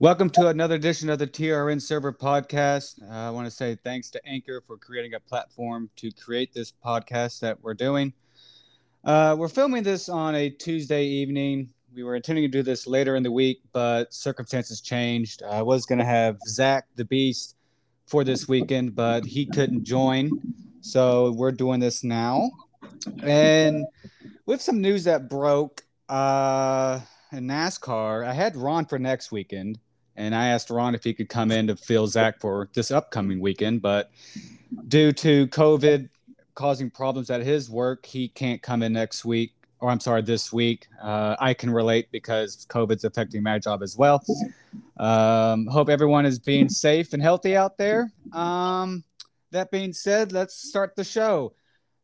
Welcome to another edition of the TRN Server Podcast. Uh, I want to say thanks to Anchor for creating a platform to create this podcast that we're doing. Uh, we're filming this on a Tuesday evening. We were intending to do this later in the week, but circumstances changed. I was going to have Zach the Beast for this weekend, but he couldn't join. So we're doing this now. And with some news that broke uh, in NASCAR, I had Ron for next weekend and I asked Ron if he could come in to fill Zach for this upcoming weekend, but due to COVID causing problems at his work, he can't come in next week. Or I'm sorry, this week. Uh, I can relate because COVID's affecting my job as well. Um, hope everyone is being safe and healthy out there. Um, that being said, let's start the show.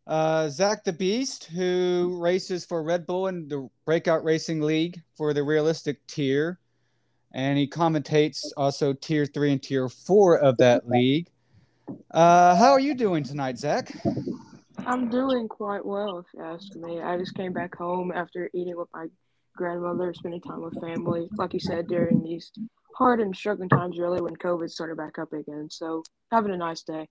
Uh, Zach the Beast, who races for Red Bull in the Breakout Racing League for the realistic tier, and he commentates also tier three and tier four of that league. Uh, how are you doing tonight, Zach? I'm doing quite well, if you ask me. I just came back home after eating with my grandmother, spending time with family, like you said, during these hard and struggling times, really, when COVID started back up again. So, having a nice day.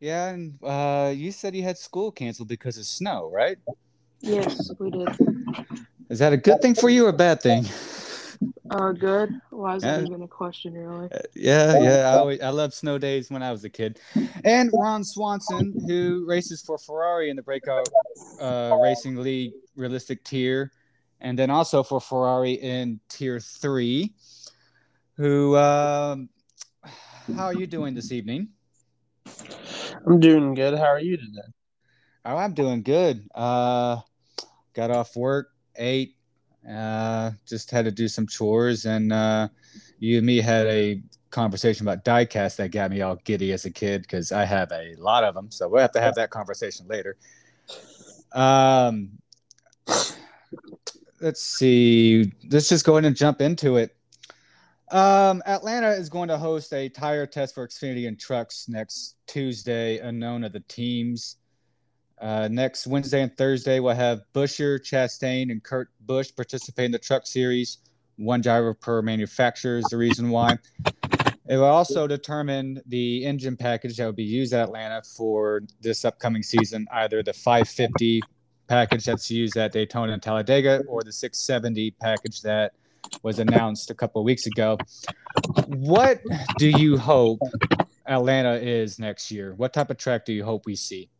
Yeah, and uh, you said you had school canceled because of snow, right? Yes, we did. Is that a good thing for you or a bad thing? Uh, good. Why is yeah. that even a question, really? Uh, yeah, yeah. I always I loved snow days when I was a kid. And Ron Swanson, who races for Ferrari in the Breakout uh, Racing League Realistic Tier, and then also for Ferrari in Tier Three. Who? Um, how are you doing this evening? I'm doing good. How are you today? Oh, I'm doing good. Uh, got off work, ate, uh, just had to do some chores, and uh, you and me had a conversation about diecast that got me all giddy as a kid because I have a lot of them. So we'll have to have that conversation later. Um, let's see. Let's just go ahead and jump into it. Um, Atlanta is going to host a tire test for Xfinity and trucks next Tuesday, unknown of the teams. Uh, next Wednesday and Thursday, we'll have Buescher, Chastain, and Kurt Busch participate in the truck series. One driver per manufacturer is the reason why. It will also determine the engine package that will be used at Atlanta for this upcoming season, either the 550 package that's used at Daytona and Talladega or the 670 package that was announced a couple of weeks ago. What do you hope Atlanta is next year? What type of track do you hope we see?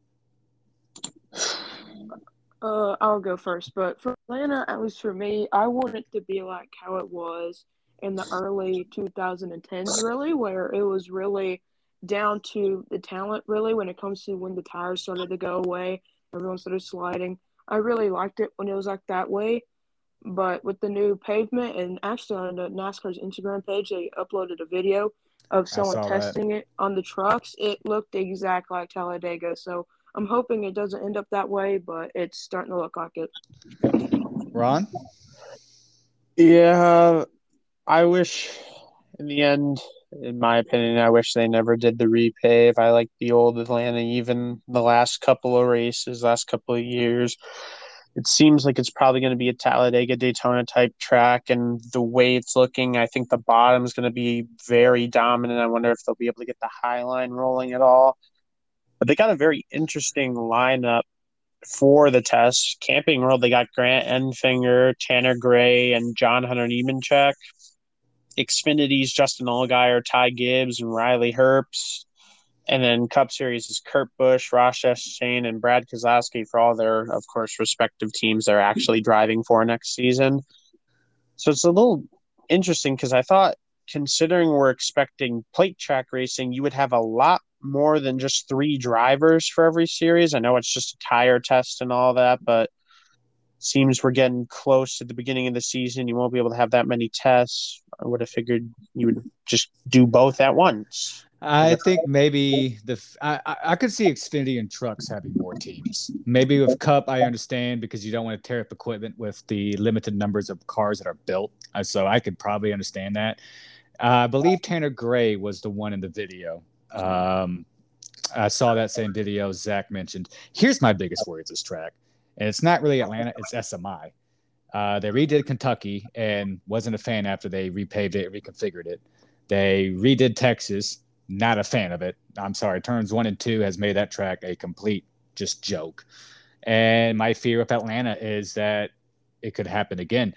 Uh, I'll go first, but for Atlanta, at least for me, I want it to be like how it was in the early 2010s, really, where it was really down to the talent, really, when it comes to when the tires started to go away, everyone started sliding. I really liked it when it was like that way, but with the new pavement, and actually on the NASCAR's Instagram page, they uploaded a video of someone testing that. it on the trucks. It looked exact like Talladega, so I'm hoping it doesn't end up that way, but it's starting to look like it. Ron? Yeah, I wish in the end, in my opinion, I wish they never did the repave. I like the old Atlanta, even the last couple of races, last couple of years. It seems like it's probably going to be a Talladega Daytona type track, and the way it's looking, I think the bottom is going to be very dominant. I wonder if they'll be able to get the high line rolling at all. But they got a very interesting lineup for the test. Camping World, they got Grant Enfinger, Tanner Gray, and John Hunter Nemechek. Xfinity's Justin Allgaier, Ty Gibbs, and Riley Herbst. And then Cup Series is Kurt Busch, Ross Chastain, and Brad Keselowski for all their, of course, respective teams they're actually driving for next season. So it's a little interesting because I thought, considering we're expecting plate track racing, you would have a lot more than just three drivers for every series. I know it's just a tire test and all that, but seems we're getting close to the beginning of the season. You won't be able to have that many tests. I would have figured you would just do both at once. I think maybe the I, I could see Xfinity and trucks having more teams. Maybe with Cup, I understand because you don't want to tear up equipment with the limited numbers of cars that are built. So I could probably understand that. Uh, I believe Tanner Gray was the one in the video um, I saw that same video Zach mentioned. Here's my biggest worry of this track, and it's not really Atlanta; it's SMI. Uh, they redid Kentucky and wasn't a fan after they repaved it, reconfigured it. They redid Texas, not a fan of it. I'm sorry. Turns one and two has made that track a complete just joke. And my fear with Atlanta is that it could happen again.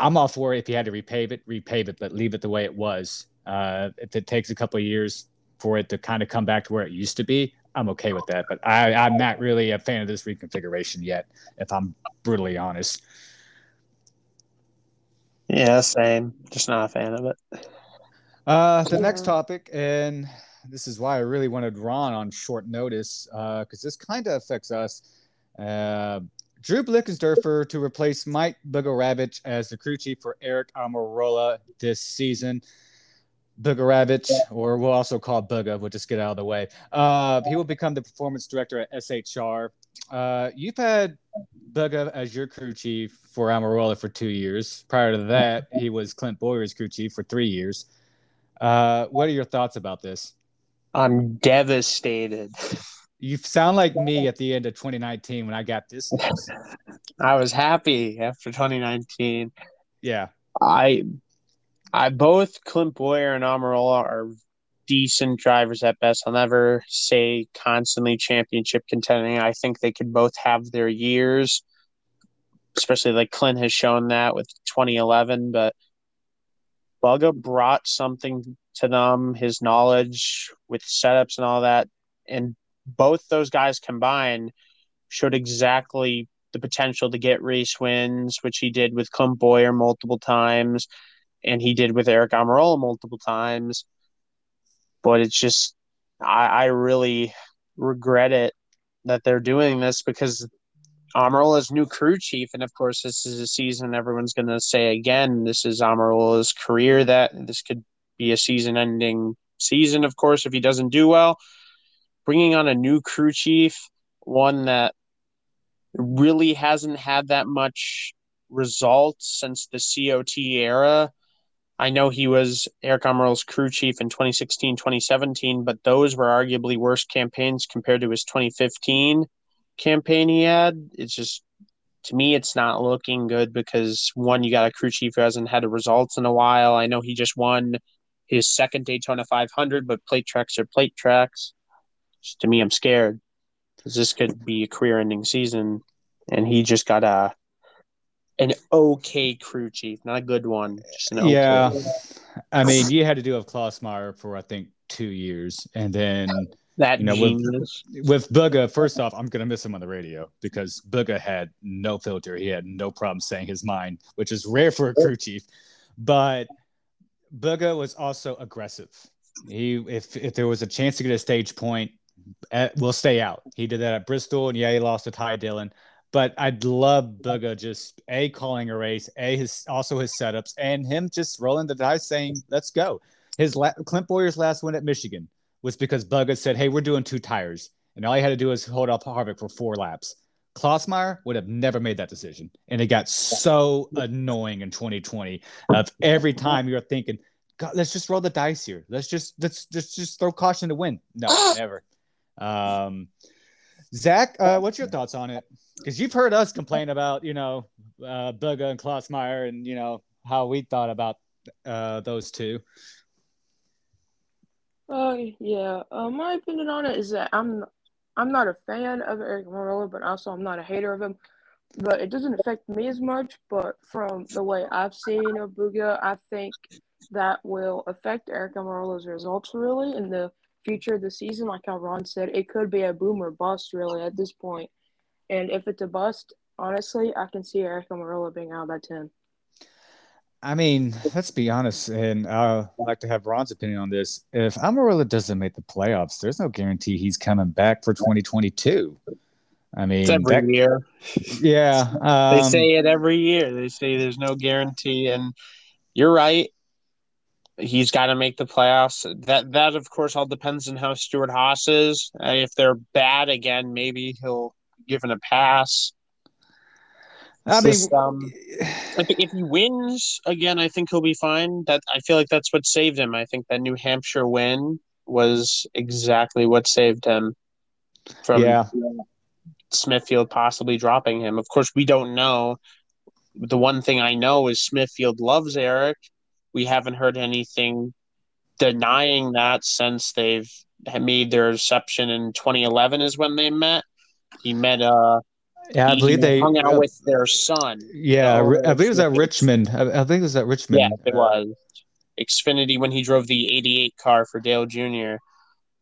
I'm all for it if you had to repave it, repave it, but leave it the way it was. Uh, if it takes a couple of years for it to kind of come back to where it used to be, I'm okay with that. But I, I'm not really a fan of this reconfiguration yet, if I'm brutally honest. Yeah, same. Just not a fan of it. Uh, the next topic, and this is why I really wanted Ron on short notice, because uh, this kind of affects us. Uh, Drew Blickensderfer to replace Mike Bugarewicz as the crew chief for Aric Almirola this season. Bugarewicz, or we'll also call Bugga, we'll just get out of the way. Uh, he will become the performance director at SHR. Uh, you've had Bugga as your crew chief for Almirola for two years. Prior to that, he was Clint Bowyer's crew chief for three years. Uh, what are your thoughts about this? I'm devastated. You sound like me at the end of 2019 when I got this. I was happy after 2019. Yeah. I I both Clint Bowyer and Almirola are decent drivers at best. I'll never say constantly championship contending. I think they could both have their years, especially like Clint has shown that with 2011. But Bugga brought something to them, his knowledge with setups and all that. And both those guys combined showed exactly the potential to get race wins, which he did with Clint Bowyer multiple times, and he did with Aric Almirola multiple times. But it's just, I, I really regret it that they're doing this because Almirola's new crew chief, and of course, this is a season everyone's going to say again, this is Almirola's career. That this could be a season-ending season, of course, if he doesn't do well bringing on a new crew chief, one that really hasn't had that much results since the COT era. I know he was Aric Almirola's crew chief in 2016, 2017, but those were arguably worse campaigns compared to his 2015 campaign he had. It's just, to me, it's not looking good because one, you got a crew chief who hasn't had results in a while. I know he just won his second Daytona 500, but plate tracks are plate tracks to me, I'm scared because this could be a career-ending season, and he just got a an okay crew chief, not a good one. Okay. Yeah, I mean, you had to do with Klausmeier for I think two years, and then that you know with, with Bugga. First off, I'm gonna miss him on the radio because Bugga had no filter. He had no problem saying his mind, which is rare for a crew chief. But Bugga was also aggressive. He if if there was a chance to get a stage point, eh, at, will stay out. He did that at Bristol, and yeah, he lost to Ty Dillon. But I'd love Bugga just a calling a race, a his also his setups, and him just rolling the dice, saying let's go. His la- Clint Bowyer's last win at Michigan was because Bugga said, "Hey, we're doing two tires," and all he had to do was hold up Harvick for four laps. Klausmeier would have never made that decision, and it got so annoying in 2020. Of every time you're thinking, God, let's just roll the dice here. Let's just let's just just throw caution to win. No, never. Um, Zach, uh, what's your thoughts on it? Because you've heard us complain about, you know, uh, Bugga and Klausmeier and, you know, how we thought about uh, those two. Uh, yeah. Uh, my opinion on it is that I'm I'm not a fan of Aric Almirola, but also I'm not a hater of him. But it doesn't affect me as much. But from the way I've seen of Bugga, I think that will affect Aric Almirola's results really in the future of the season, like how Ron said, it could be a boom or bust really at this point. And if it's a bust, honestly, I can see Aric Almirola being out by 10. I mean, let's be honest, and I'd like to have Ron's opinion on this. If Almirola doesn't make the playoffs, there's no guarantee he's coming back for 2022. I mean, it's every that, year. Yeah. Um, they say it every year. They say there's no guarantee. And you're right he's got to make the playoffs. That that of course all depends on how Stewart-Haas is. Uh, if they're bad again, maybe he'll give given a pass. I mean, um, if, if he wins again, I think he'll be fine. That I feel like that's what saved him. I think that New Hampshire win was exactly what saved him from yeah. Smithfield possibly dropping him. Of course, we don't know the one thing I know is Smithfield loves Aric. We haven't heard anything denying that since they've made their reception in 2011 is when they met. He met uh Yeah, I believe they hung out uh, with their son. Yeah, Oh, I believe it was at Richmond. I, I think it was at Richmond. Yeah, it was Xfinity when he drove the 88 car for Dale Jr.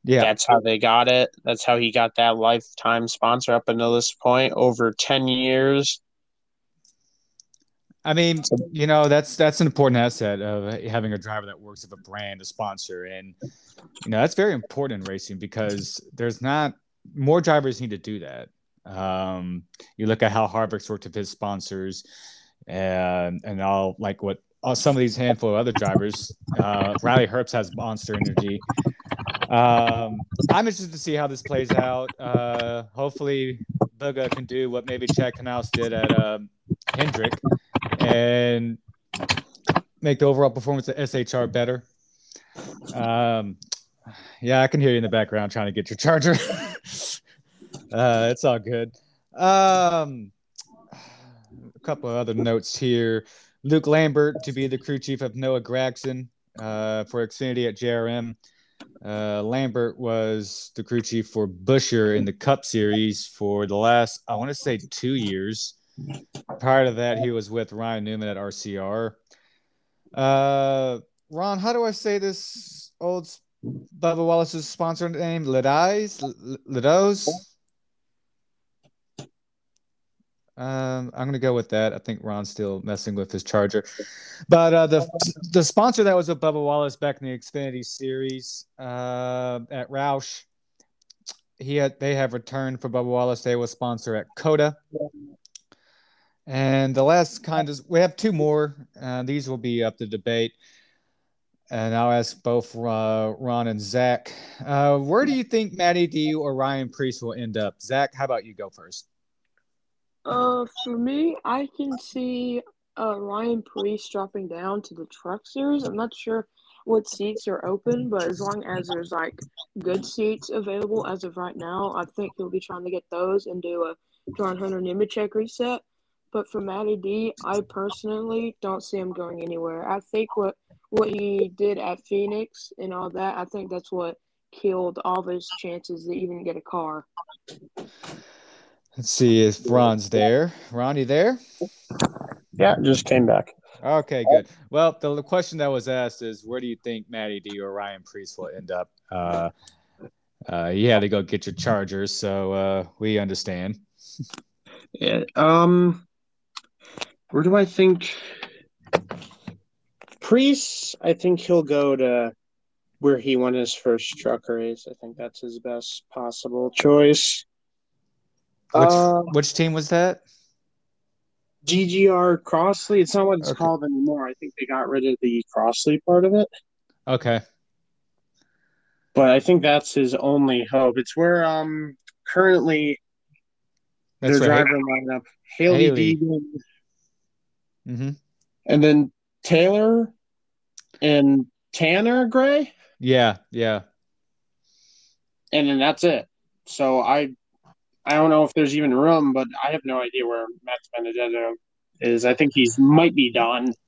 Yeah, That's how they got it. That's how he got that lifetime sponsor up until this point over 10 years. I mean, you know, that's that's an important asset of having a driver that works with a brand, a sponsor, and you know that's very important in racing because there's not more drivers need to do that. Um, you look at how Harvick's worked with his sponsors, and and all like what uh, some of these handful of other drivers. Uh, Riley Herbst has Monster Energy. Um, I'm interested to see how this plays out. Uh, hopefully, Buga can do what maybe Chad Knaus did at um, Hendrick and make the overall performance of SHR better. Um, yeah, I can hear you in the background trying to get your charger. uh, it's all good. Um, a couple of other notes here. Luke Lambert to be the crew chief of Noah Gragson uh, for Xfinity at JRM. Uh, Lambert was the crew chief for Buescher in the Cup Series for the last, I want to say, two years. Prior to that, he was with Ryan Newman at RCR. Uh, Ron, how do I say this old Bubba Wallace's sponsor name? Ledais? Ledos? Um, I'm gonna go with that. I think Ron's still messing with his charger, but uh, the the sponsor that was with Bubba Wallace back in the Xfinity Series uh, at Roush, he had they have returned for Bubba Wallace. They was sponsor at Coda. And the last kind of we have two more. Uh, these will be up to debate. And I'll ask both uh, Ron and Zach. Uh, where do you think Matty D or Ryan Preece will end up? Zach, how about you go first? Uh, for me, I can see uh Ryan Preece dropping down to the truck series. I'm not sure what seats are open, but as long as there's like good seats available as of right now, I think he'll be trying to get those and do a John Hunter Nemechek reset. But for Matty D, I personally don't see him going anywhere. I think what what he did at Phoenix and all that, I think that's what killed all of his chances to even get a car. Let's see if Ron's there. Ron, you there? Yeah, just came back. Okay, good. Well, the question that was asked is where do you think Matty D or Ryan Preece will end up? Uh, uh, you had to go get your chargers, so uh, we understand. Yeah. Um, where do I think Preece? I think he'll go to where he won his first truck race. I think that's his best possible choice. Which Uh, which team was that? DGR Crosley. It's not what it's Okay. called anymore. I think they got rid of the Crossley part of it. Okay. But I think that's his only hope. It's where um currently That's their right. driver lineup Hailie, Hailie. Deegan, hmm and then Taylor and Tanner Gray, Yeah, yeah. and then that's it. So I I don't know if there's even room, but I have no idea where Matt Benedetto is. I think he's might be done.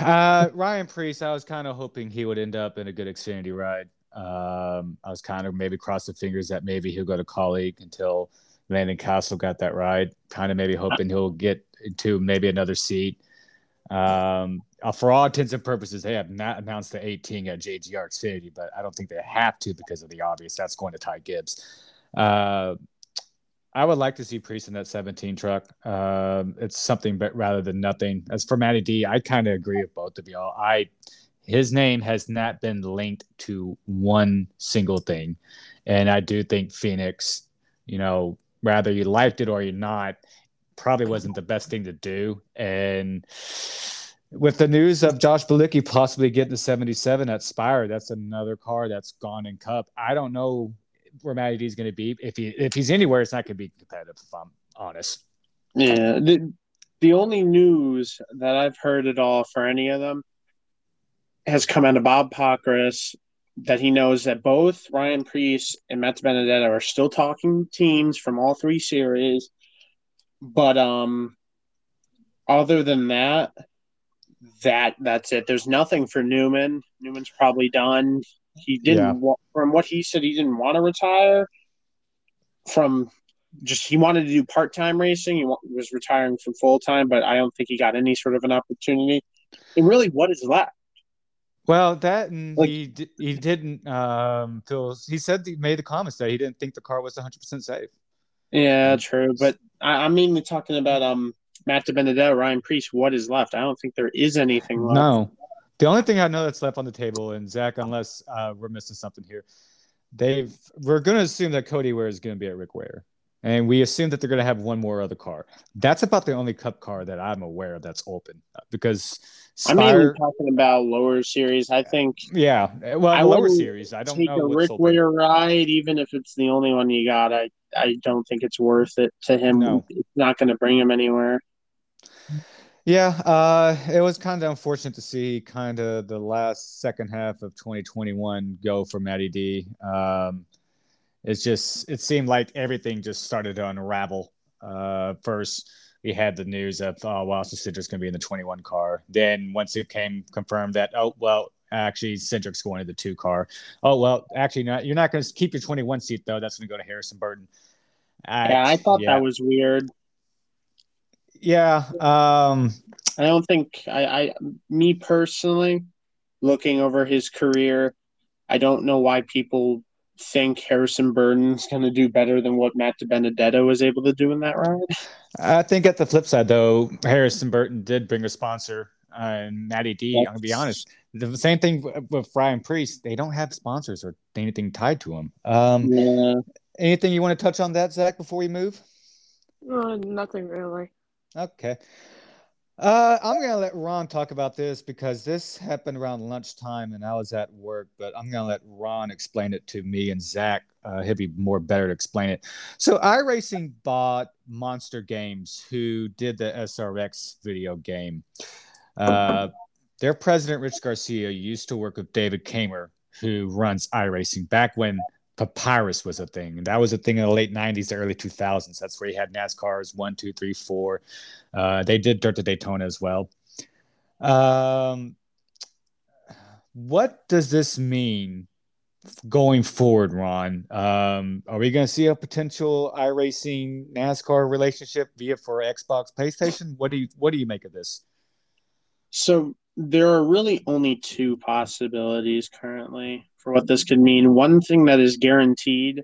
Uh, Ryan Preece, I was kind of hoping he would end up in a good Xfinity ride. Um, I was kind of maybe cross the fingers that maybe he'll go to Kaulig until Landon Cassill got that ride. Kind of maybe hoping he'll get into maybe another seat. Um, uh, for all intents and purposes, they have not announced the 18 at JGR Xfinity, but I don't think they have to because of the obvious. That's going to Ty Gibbs. Uh, I would like to see Preece in that 17 truck. Um, it's something but rather than nothing. As for Matty D, I kind of agree with both of y'all. I his name has not been linked to one single thing. And I do think Phoenix, you know, whether you liked it or you're not, probably wasn't the best thing to do. And with the news of Josh Bilicki possibly getting the 77 at Spire, that's another car that's gone in Cup. I don't know where Matty D is going to be. If he if he's anywhere, it's not going to be competitive. If I'm honest. Yeah. The, the only news that I've heard at all for any of them has come out of Bob Pockrass that he knows that both Ryan Preece and Matt Benedetto are still talking teams from all three series, but um, other than that, that that's it. There's nothing for Newman. Newman's probably done. He didn't Yeah. wa- from what he said he didn't want to retire from just he wanted to do part-time racing. He wa- was retiring from full-time, but I don't think he got any sort of an opportunity. And really what is left? Well, that and Like- he di- he didn't um feel he said he made the comments that he didn't think the car was 100% safe. Yeah, true. But I, I'm mainly talking about um Matt DiBenedetto, Ryan Preece, what is left? I don't think there is anything left. No. The only thing I know that's left on the table, and Zach, unless uh, we're missing something here, they've we're going to assume that Cody Ware is going to be at Rick Ware, and we assume that they're going to have one more other car. That's about the only Cup car that I'm aware of that's open because I'm mainly Spire, talking about lower series. I think yeah, well, I lower series, I don't take know a Rick. Ware ride, even if it's the only one you got. I I don't think it's worth it to him. No. It's not going to bring him anywhere. Yeah, uh, it was kind of unfortunate to see kind of the last second half of 2021 go for Matty D. Um, it's just it seemed like everything just started to unravel. Uh, first, we had the news of oh well, so Cedric's going to be in the 21 car. Then once it came confirmed that oh well, actually Cedric's going to the two car. Oh well, actually not. You're not going to keep your 21 seat though. That's going to go to Harrison Burton. yeah, I thought yeah. that was weird. Yeah. Um, I don't think I, I me personally, looking over his career, I don't know why people think Harrison Burton's going to do better than what Matt DiBenedetto was able to do in that ride. I think at the flip side, though, Harrison Burton did bring a sponsor, uh, and Matty D. I'm gonna be honest. The same thing w- with Ryan Preece. They don't have sponsors or anything tied to them. Um, Yeah. anything you want to touch on that, Zach, before we move? Uh, nothing really. Okay. Uh, I'm gonna let Ron talk about this because this happened around lunchtime and I was at work. But I'm gonna let Ron explain it to me and Zach. Uh, he'll be more better to explain it. So iRacing bought Monster Games, who did the SRX video game. Uh, their president Rich Garcia used to work with David Kaemmer, who runs iRacing back when Papyrus was a thing. That was a thing in the late 90s to early 2000s. That's where you had NASCARs one, two, three, four. Uh, they did Dirt to Daytona as well. Um, what does this mean going forward, Ron? Um, are we going to see a potential iRacing NASCAR relationship via for Xbox, PlayStation? What do you What do you make of this? So there are really only two possibilities currently for what this could mean. One thing that is guaranteed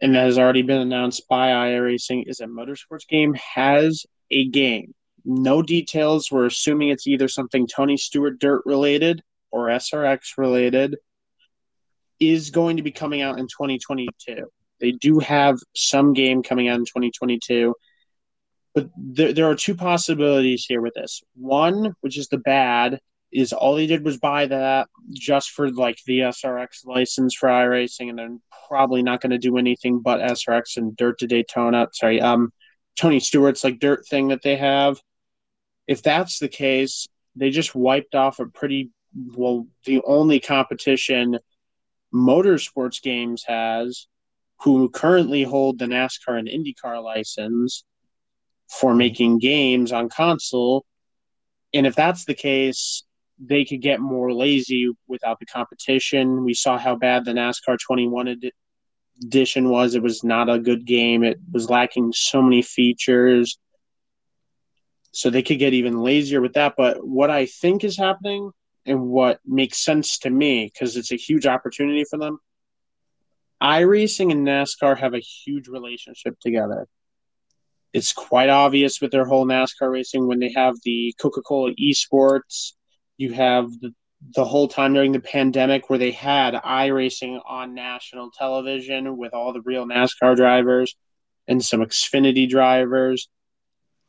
and that has already been announced by iRacing is that Motorsports Game has a game. No details. We're assuming it's either something Tony Stewart Dirt related or SRX related. Is going to be coming out in 2022. They do have some game coming out in 2022 but there, there are two possibilities here with this. One, which is the bad, is all he did was buy that just for like the SRX license for iRacing, and then probably not going to do anything but SRX and Dirt to Daytona. Sorry, um, Tony Stewart's like dirt thing that they have. If that's the case, they just wiped off a pretty well the only competition motorsports games has, who currently hold the NASCAR and IndyCar license for making games on console. And if that's the case, they could get more lazy without the competition. We saw how bad the NASCAR 21 edi- edition was. It was not a good game. It was lacking so many features. So they could get even lazier with that. But what I think is happening and what makes sense to me, because it's a huge opportunity for them, iRacing and NASCAR have a huge relationship together it's quite obvious with their whole NASCAR racing when they have the Coca Cola esports. You have the, the whole time during the pandemic where they had iRacing on national television with all the real NASCAR drivers and some Xfinity drivers.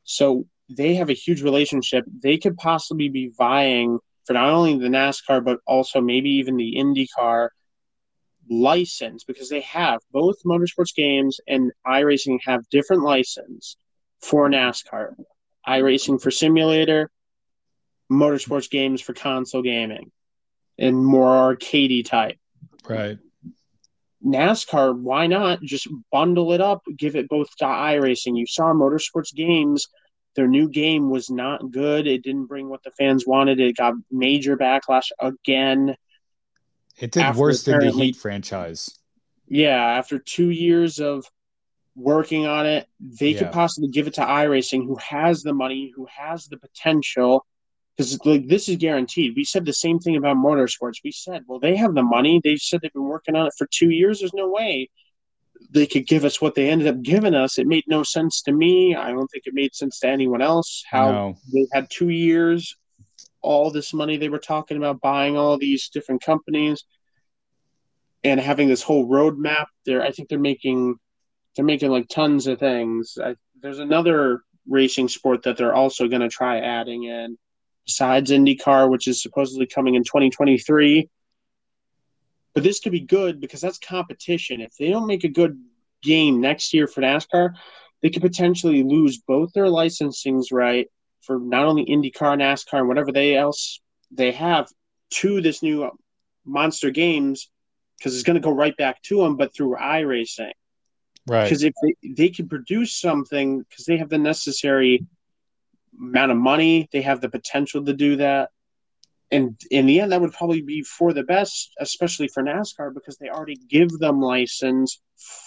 So they have a huge relationship. They could possibly be vying for not only the NASCAR, but also maybe even the IndyCar license because they have both motorsports games and iRacing have different license for NASCAR. iRacing for simulator, motorsports games for console gaming, and more arcadey type. Right. NASCAR, why not just bundle it up, give it both to iRacing? You saw motorsports games Their new game was not good. It didn't bring what the fans wanted. It got major backlash again. It did worse than the Heat franchise. Yeah, after two years of working on it, they Yeah. could possibly give it to iRacing, who has the money, who has the potential. Because like this is guaranteed. We said the same thing about motorsports. We said, well, they have the money. They said they've been working on it for two years. There's no way they could give us what they ended up giving us. It made no sense to me. I don't think it made sense to anyone else. How No. they had two years, all this money they were talking about buying all these different companies and having this whole roadmap there i think they're making they're making like tons of things. I, there's another racing sport that they're also going to try adding in besides indycar which is supposedly coming in 2023 but this could be good because that's competition. If they don't make a good game next year for nascar they could potentially lose both their licensings right for not only IndyCar, NASCAR, and whatever they else they have to this new monster games because it's going to go right back to them, but through iRacing. Right. Because if they, they can produce something, because they have the necessary amount of money, they have the potential to do that. And in the end, that would probably be for the best, especially for NASCAR, because they already give them license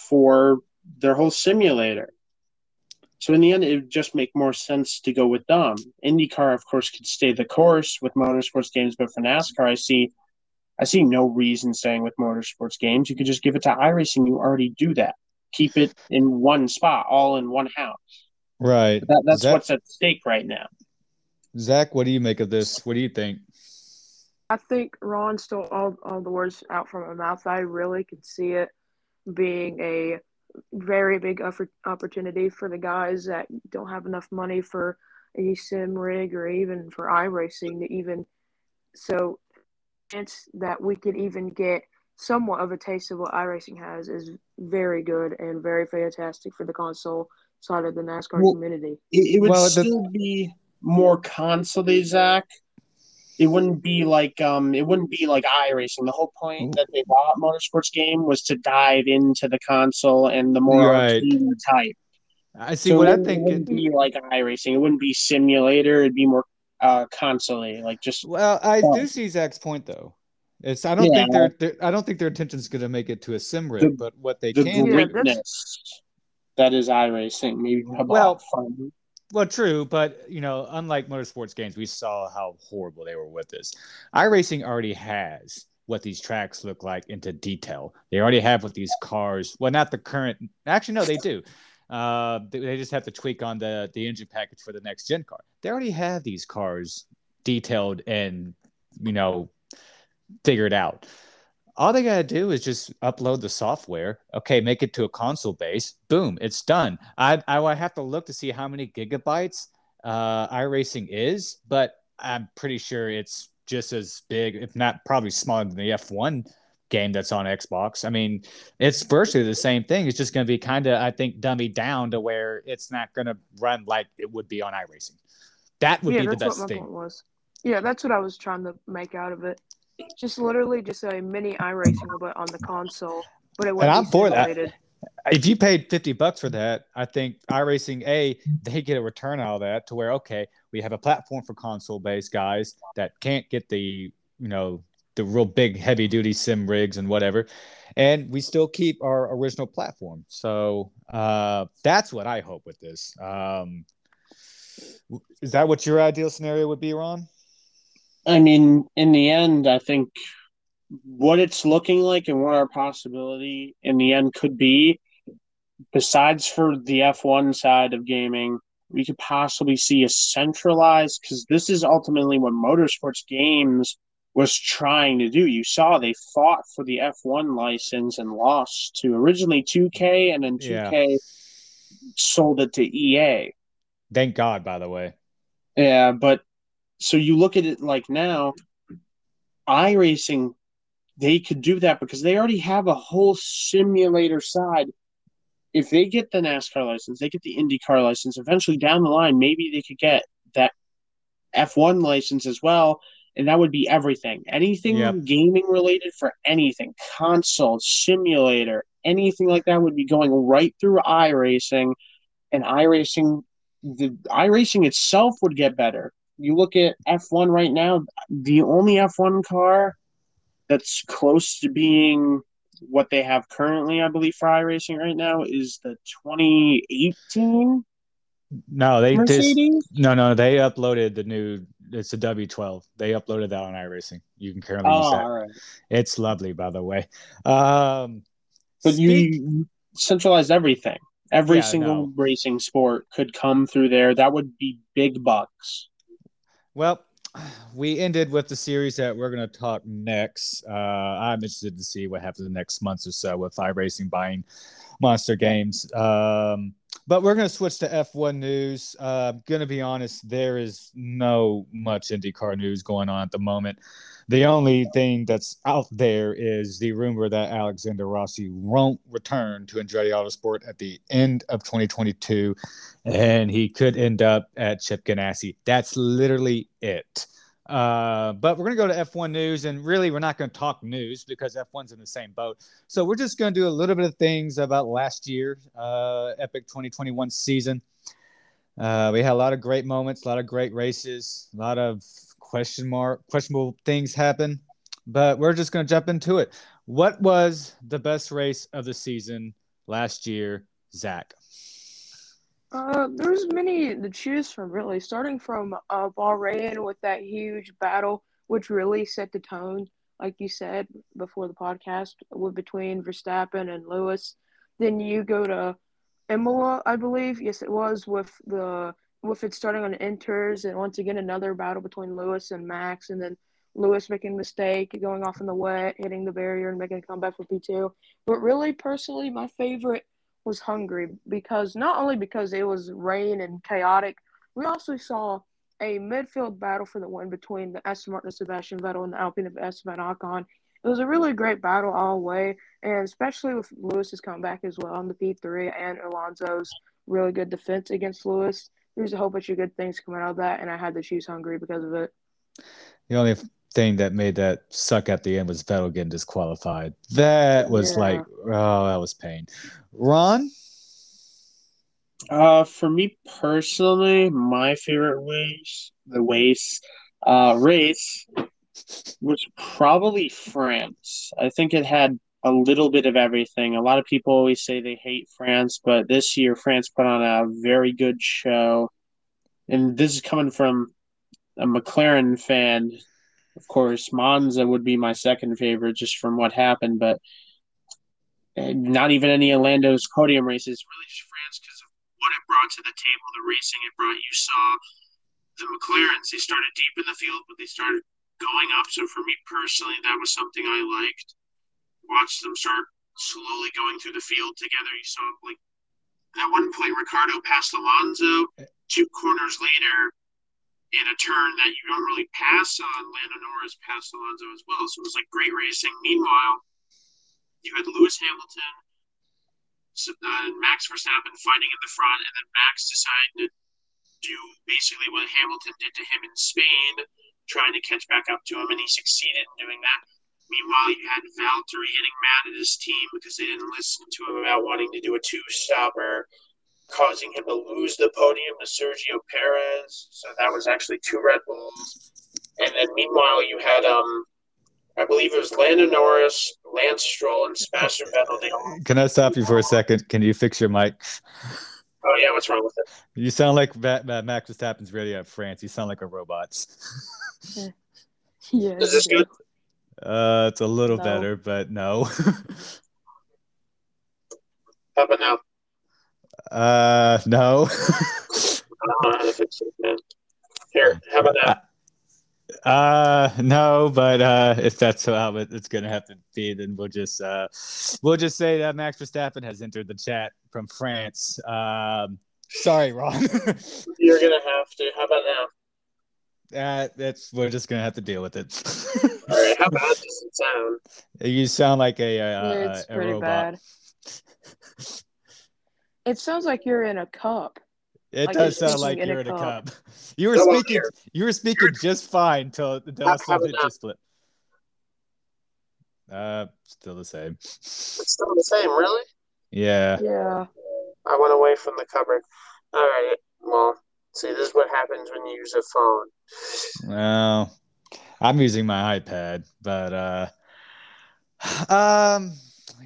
for their whole simulator. So in the end, it would just make more sense to go with them. IndyCar, of course, could stay the course with motorsports games, but for NASCAR, I see, I see no reason staying with motorsports games. You could just give it to iRacing. You already do that. Keep it in one spot, all in one house. Right. That, that's Zach, what's at stake right now. Zach, what do you make of this? What do you think? I think Ron stole all, all the words out from my mouth. I really could see it being a very big offer- opportunity for the guys that don't have enough money for a sim rig or even for iRacing to even so chance that we could even get somewhat of a taste of what iRacing has is very good and very fantastic for the console side of the NASCAR Well, community. It, it would Well, the- still be more console Zach. It wouldn't be like um, it wouldn't be like iRacing. The whole point that they bought Motorsports game was to dive into the console and the more Right. type. I see So what it I wouldn't- think. It wouldn't It, be like iRacing. It wouldn't be simulator. It'd be more uh console like just well, I Yeah. do see Zach's point though. It's I don't Yeah. think they're, they're I don't think their intention's going to make it to a sim rig, but what they the can. Yeah, that's- greatness that is iRacing. Maybe have Well, fun. Well, true, but you know, unlike motorsports games, we saw how horrible they were with this. iRacing already has what these tracks look like into detail. They already have what these cars. Well, not the current. Actually, no, they do. Uh, they, they just have to tweak on the the engine package for the next gen car. They already have these cars detailed and you know figured out. All they gotta do is just upload the software. Okay, make it to a console base. Boom, it's done. I I have to look to see how many gigabytes uh, iRacing is, but I'm pretty sure it's just as big, if not probably smaller than the F1 game that's on Xbox. I mean, it's virtually the same thing. It's just going to be kind of, I think, dummied down to where it's not going to run like it would be on iRacing. That would yeah, be the best thing. Yeah, that's what I was trying to make out of it. Just literally just a mini iRacing, but on the console. But it And I'm be for that. simulated. If you paid 50 bucks for that, I think iRacing A, they get a return out of that to where, okay, we have a platform for console based guys that can't get the, you know, the real big heavy duty sim rigs and whatever. And we still keep our original platform. So uh, that's what I hope with this. Um, is that what your ideal scenario would be, Ron? I mean, in the end, I think what it's looking like and what our possibility in the end could be, besides for the F1 side of gaming, we could possibly see a centralized, because this is ultimately what motorsports games was trying to do. You saw they fought for the F1 license and lost to originally 2K, and then 2K sold it to EA. Thank God, by the way. Yeah, but so you look at it like now, iRacing, they could do that because they already have a whole simulator side. If they get the NASCAR license, they get the IndyCar license, eventually down the line, maybe they could get that F1 license as well. And that would be everything. Anything Yep. gaming related for anything, console, simulator, anything like that would be going right through iRacing. And iRacing the iRacing itself would get better. You look at F1 right now, the only F1 car that's close to being what they have currently, I believe, for iRacing right now is the 2018 No, they just Mercedes. no no they uploaded the new. It's a W12. They uploaded that on iRacing. You can currently Oh, use that. all right. It's lovely, by the way. Um, But speak- you, centralized everything. Every Yeah, single no. racing sport could come through there. That would be big bucks. Well, we ended with the series that we're going to talk next. Uh, I'm interested to see what happens in the next months or so with iRacing buying Monster Games. Um, but we're going to switch to F1 news. Uh, I'm going to be honest, there is no much IndyCar news going on at the moment. The only thing that's out there is the rumor that Alexander Rossi won't return to Andretti Autosport at the end of 2022 and he could end up at Chip Ganassi. That's literally it. Uh, but we're going to go to F1 news, and really, we're not going to talk news because F1's in the same boat. So we're just going to do a little bit of things about last year, uh, Epic 2021 season. Uh, we had a lot of great moments, a lot of great races, a lot of question mark, questionable things happen. But we're just going to jump into it. What was the best race of the season last year, Zach? Uh, there's many to choose from, really. Starting from uh, Bahrain with that huge battle, which really set the tone, like you said before the podcast, with between Verstappen and Lewis. Then you go to Imola, I believe. Yes, it was with the with it starting on inters and once again another battle between Lewis and Max, and then Lewis making a mistake, going off in the wet, hitting the barrier, and making a comeback for P two. But really, personally, my favorite was Hungary because not only because it was rain and chaotic, we also saw a midfield battle for the win between the Aston Martin of Sebastian Vettel and the Alpine of Esteban Ocon. It was a really great battle all the way, and especially with Lewis's comeback as well on the P3 and Alonso's really good defense against Lewis. There's a whole bunch of good things coming out of that, and I had to choose Hungary because of it. The only thing that made that suck at the end was Vettel getting disqualified. That was Yeah. like, oh, that was pain. Ron, Uh, for me personally, my favorite race, the race, uh, race was probably France. I think it had a little bit of everything. A lot of people always say they hate France, but this year France put on a very good show. And this is coming from a McLaren fan. Of course, Monza would be my second favorite just from what happened, but uh, not even any of Lando's podium races. Really just France because of what it brought to the table, the racing it brought. You saw the McLarens, they started deep in the field, but they started going up. So for me personally, that was something I liked. Watched them start slowly going through the field together. You saw like at one point Ricciardo passed Alonso. Two corners later, in a turn that you don't really pass on, Lando Norris passed Alonso as well. So it was like great racing. Meanwhile, you had Lewis Hamilton, uh, Max Verstappen fighting in the front, and then Max decided to do basically what Hamilton did to him in Spain, trying to catch back up to him, and he succeeded in doing that. Meanwhile, you had Valtteri getting mad at his team because they didn't listen to him about wanting to do a two stopper, causing him to lose the podium to Sergio Perez. So that was actually two Red Bulls. And then meanwhile, you had um, I believe it was Lando Norris, Lance Stroll, and Sebastian Vettel. They all. can I stop you for a second? Can you fix your mic? Oh yeah, what's wrong with it? You sound like Va- Va- Max Verstappen's radio at France. You sound like a robot. Yeah. Is this good? Uh, it's a little No. better, but no. How about now? uh, no. I don't know how to fix it, man. Here, how about now? Uh no, but uh if that's how it, it's gonna have to be, then we'll just uh we'll just say that Max Verstappen has entered the chat from France. Um sorry, Ron. You're gonna have to. How about now? uh, that's we're just gonna have to deal with it. All right. How bad does it sound? you sound like a uh, it's a pretty robot. bad. It sounds like you're in a cup. It Like does you're sound like speaking in you're a in a cup. cup. You were Go on speaking. here. You were speaking just fine till the How- how something about just flipped. Uh, still the same. It's still the same, really? Yeah. Yeah. I went away from the cupboard. All right. Well, see, this is what happens when you use a phone. Well, I'm using my iPad, but uh, um,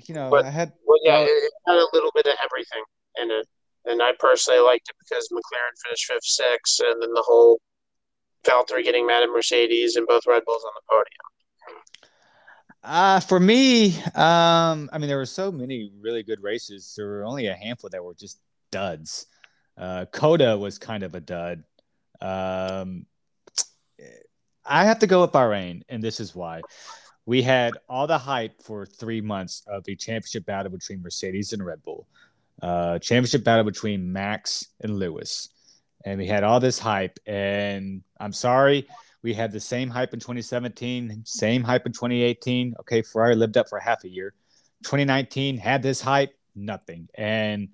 you know, But- I had Well, yeah, it, it had a little bit of everything in it, and I personally liked it because McLaren finished fifth, sixth, and then the whole Valtteri getting mad at Mercedes and both Red Bulls on the podium. Uh, for me, um, I mean, there were so many really good races. There were only a handful that were just duds. Uh, Qatar was kind of a dud. Um, I have to go with Bahrain, and this is why. We had all the hype for three months of a championship battle between Mercedes and Red Bull, uh, championship battle between Max and Lewis, and we had all this hype. And I'm sorry, we had the same hype in 2017, same hype in 2018. Okay, Ferrari lived up for half a year. 2019 had this hype, nothing, and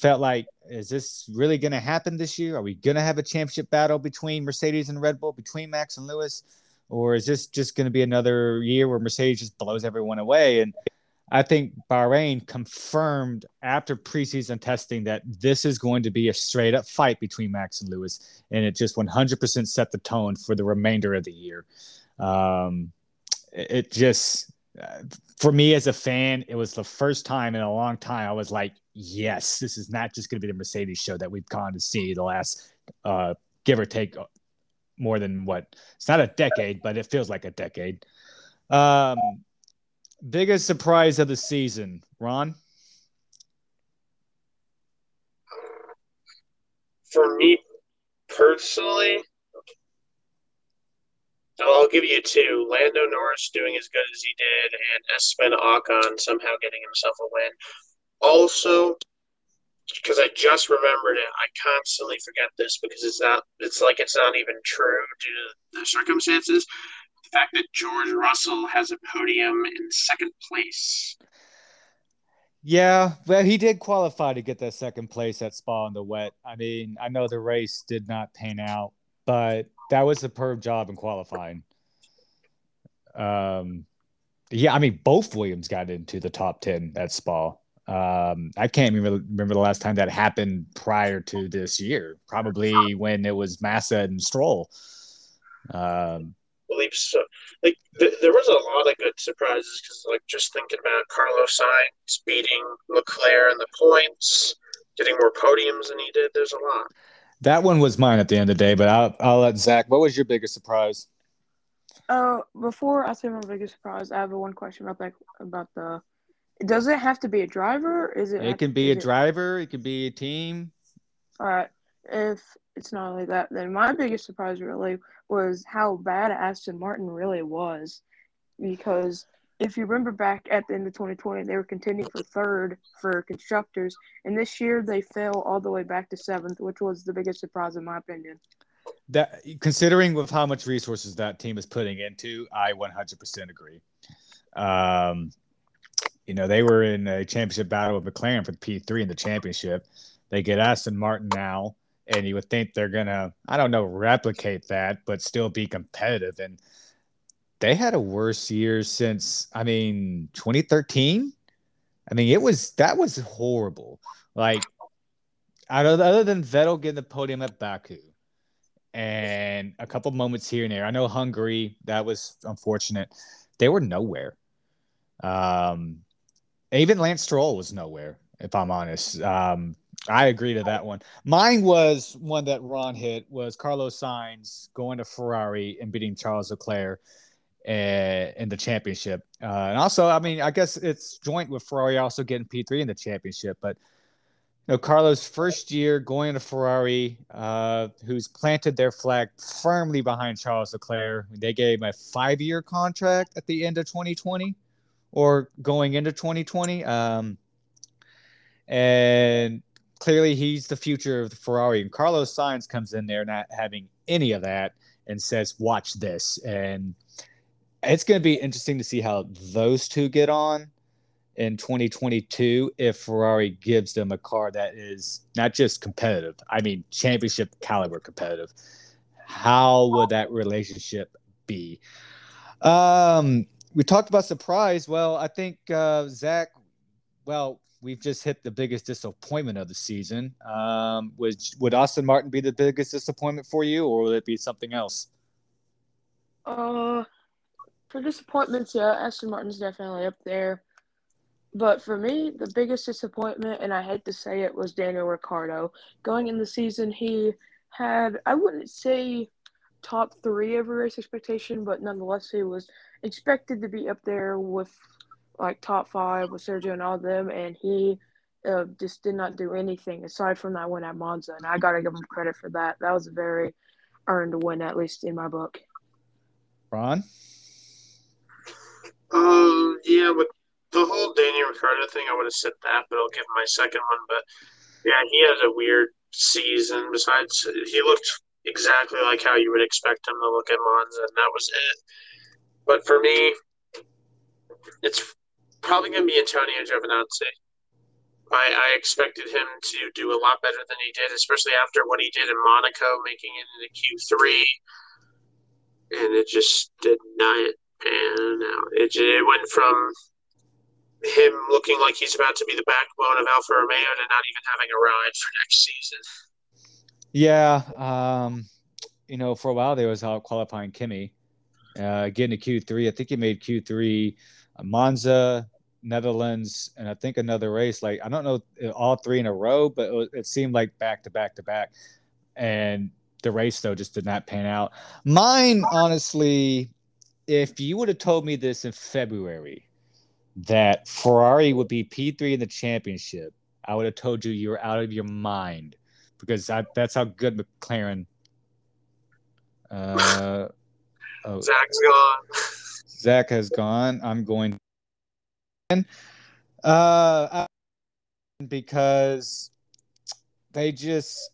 felt like, is this really going to happen this year? Are we going to have a championship battle between Mercedes and Red Bull, between Max and Lewis? Or is this just going to be another year where Mercedes just blows everyone away? And I think Bahrain confirmed after preseason testing that this is going to be a straight up fight between Max and Lewis. And it just 100% set the tone for the remainder of the year. Um, it, just, uh, for me as a fan, it was the first time in a long time I was like, yes, this is not just going to be the Mercedes show that we've gone to see the last, uh, give or take, more than what it's not a decade, but it feels like a decade. Um, biggest surprise of the season, Ron. For me personally, I'll give you two. Lando Norris doing as good as he did, and Esteban Ocon somehow getting himself a win. Also, because I just remembered it, I constantly forget this because it's not. It's like it's not even true due to the circumstances. The fact that George Russell has a podium in second place. Yeah, well, he did qualify to get that second place at Spa in the wet. I mean, I know the race did not pan out, but that was a superb job in qualifying. Um, yeah, I mean, both Williams got into the top 10 at Spa. Um, I can't remember, remember the last time that happened prior to this year, probably when it was Massa and Stroll. Um, believe so. Like th- there was a lot of good surprises because, like, just thinking about Carlos Sainz beating Leclerc in the points, getting more podiums than he did. There's a lot. that one was mine at the end of the day, but I'll, I'll let Zach. What was your biggest surprise? Uh, before I say my biggest surprise, I have one question about that about the. Does it have to be a driver? Is it? It can be a it- driver, it can be a team. All right. If it's not like that, then my biggest surprise really was how bad Aston Martin really was. Because if you remember back at the end of 2020, they were contending for third for constructors, and this year they fell all the way back to seventh, which was the biggest surprise in my opinion. That considering with how much resources that team is putting into, I 100% agree. Um, you know, they were in a championship battle with McLaren for the P3 in the championship. They get Aston Martin now, and you would think they're gonna, I don't know, replicate that, but still be competitive. And they had a worse year since, I mean, 2013. I mean, it was that was horrible. Like, other than Vettel getting the podium at Baku, and a couple moments here and there. I know Hungary, that was unfortunate. They were nowhere. Um, even Lance Stroll was nowhere, if I'm honest. Um, I agree to that one. Mine was one that Ron hit was Carlos Sainz going to Ferrari and beating Charles Leclerc uh, in the championship. Uh, and also, I mean, I guess it's joint with Ferrari also getting P3 in the championship, but you know, Carlos' first year going to Ferrari, uh, who's planted their flag firmly behind Charles Leclerc. They gave him a five year contract at the end of 2020 or going into 2020. Um, and clearly he's the future of the Ferrari. And Carlos Sainz comes in there not having any of that and says, watch this. And it's going to be interesting to see how those two get on in 2022 if Ferrari gives them a car that is not just competitive, I mean, championship caliber competitive. How would that relationship be? Um, we talked about surprise. Well, I think uh, Zach, well, we've just hit the biggest disappointment of the season. Um, would would Aston Martin be the biggest disappointment for you, or would it be something else? Uh, for disappointments, yeah, Aston Martin's definitely up there. But for me, the biggest disappointment, and I hate to say it, was Daniel Ricciardo. Going in the season, he had, I wouldn't say top three every race expectation, but nonetheless, he was expected to be up there with like top five with Sergio and all of them, and he uh, just did not do anything aside from that win at Monza. And I got to give him credit for that. That was a very earned win, at least in my book. Ron? Um, yeah, with the whole Daniel Ricciardo thing, I would have said that, but I'll give him my second one. But yeah, he has a weird season. Besides, he looked exactly like how you would expect him to look at Monza, and that was it. But for me, it's probably going to be Antonio Giovinazzi. I, I expected him to do a lot better than he did, especially after what he did in Monaco, making it into Q3. And it just did not pan out. It, it went from him looking like he's about to be the backbone of Alfa Romeo to not even having a ride for next season. Yeah. Um, you know, for a while they was out qualifying Kimi. Uh, getting to Q3. I think he made Q3 uh, Monza, Netherlands, and I think another race. Like I don't know all three in a row, but it, it seemed like back to back to back. And the race though just did not pan out. Mine, honestly, if you would have told me this in February that Ferrari would be P3 in the championship, I would have told you you were out of your mind because I, that's how good McLaren. Uh, oh, Zach's gone. Zach has gone. I'm going. Uh, because they just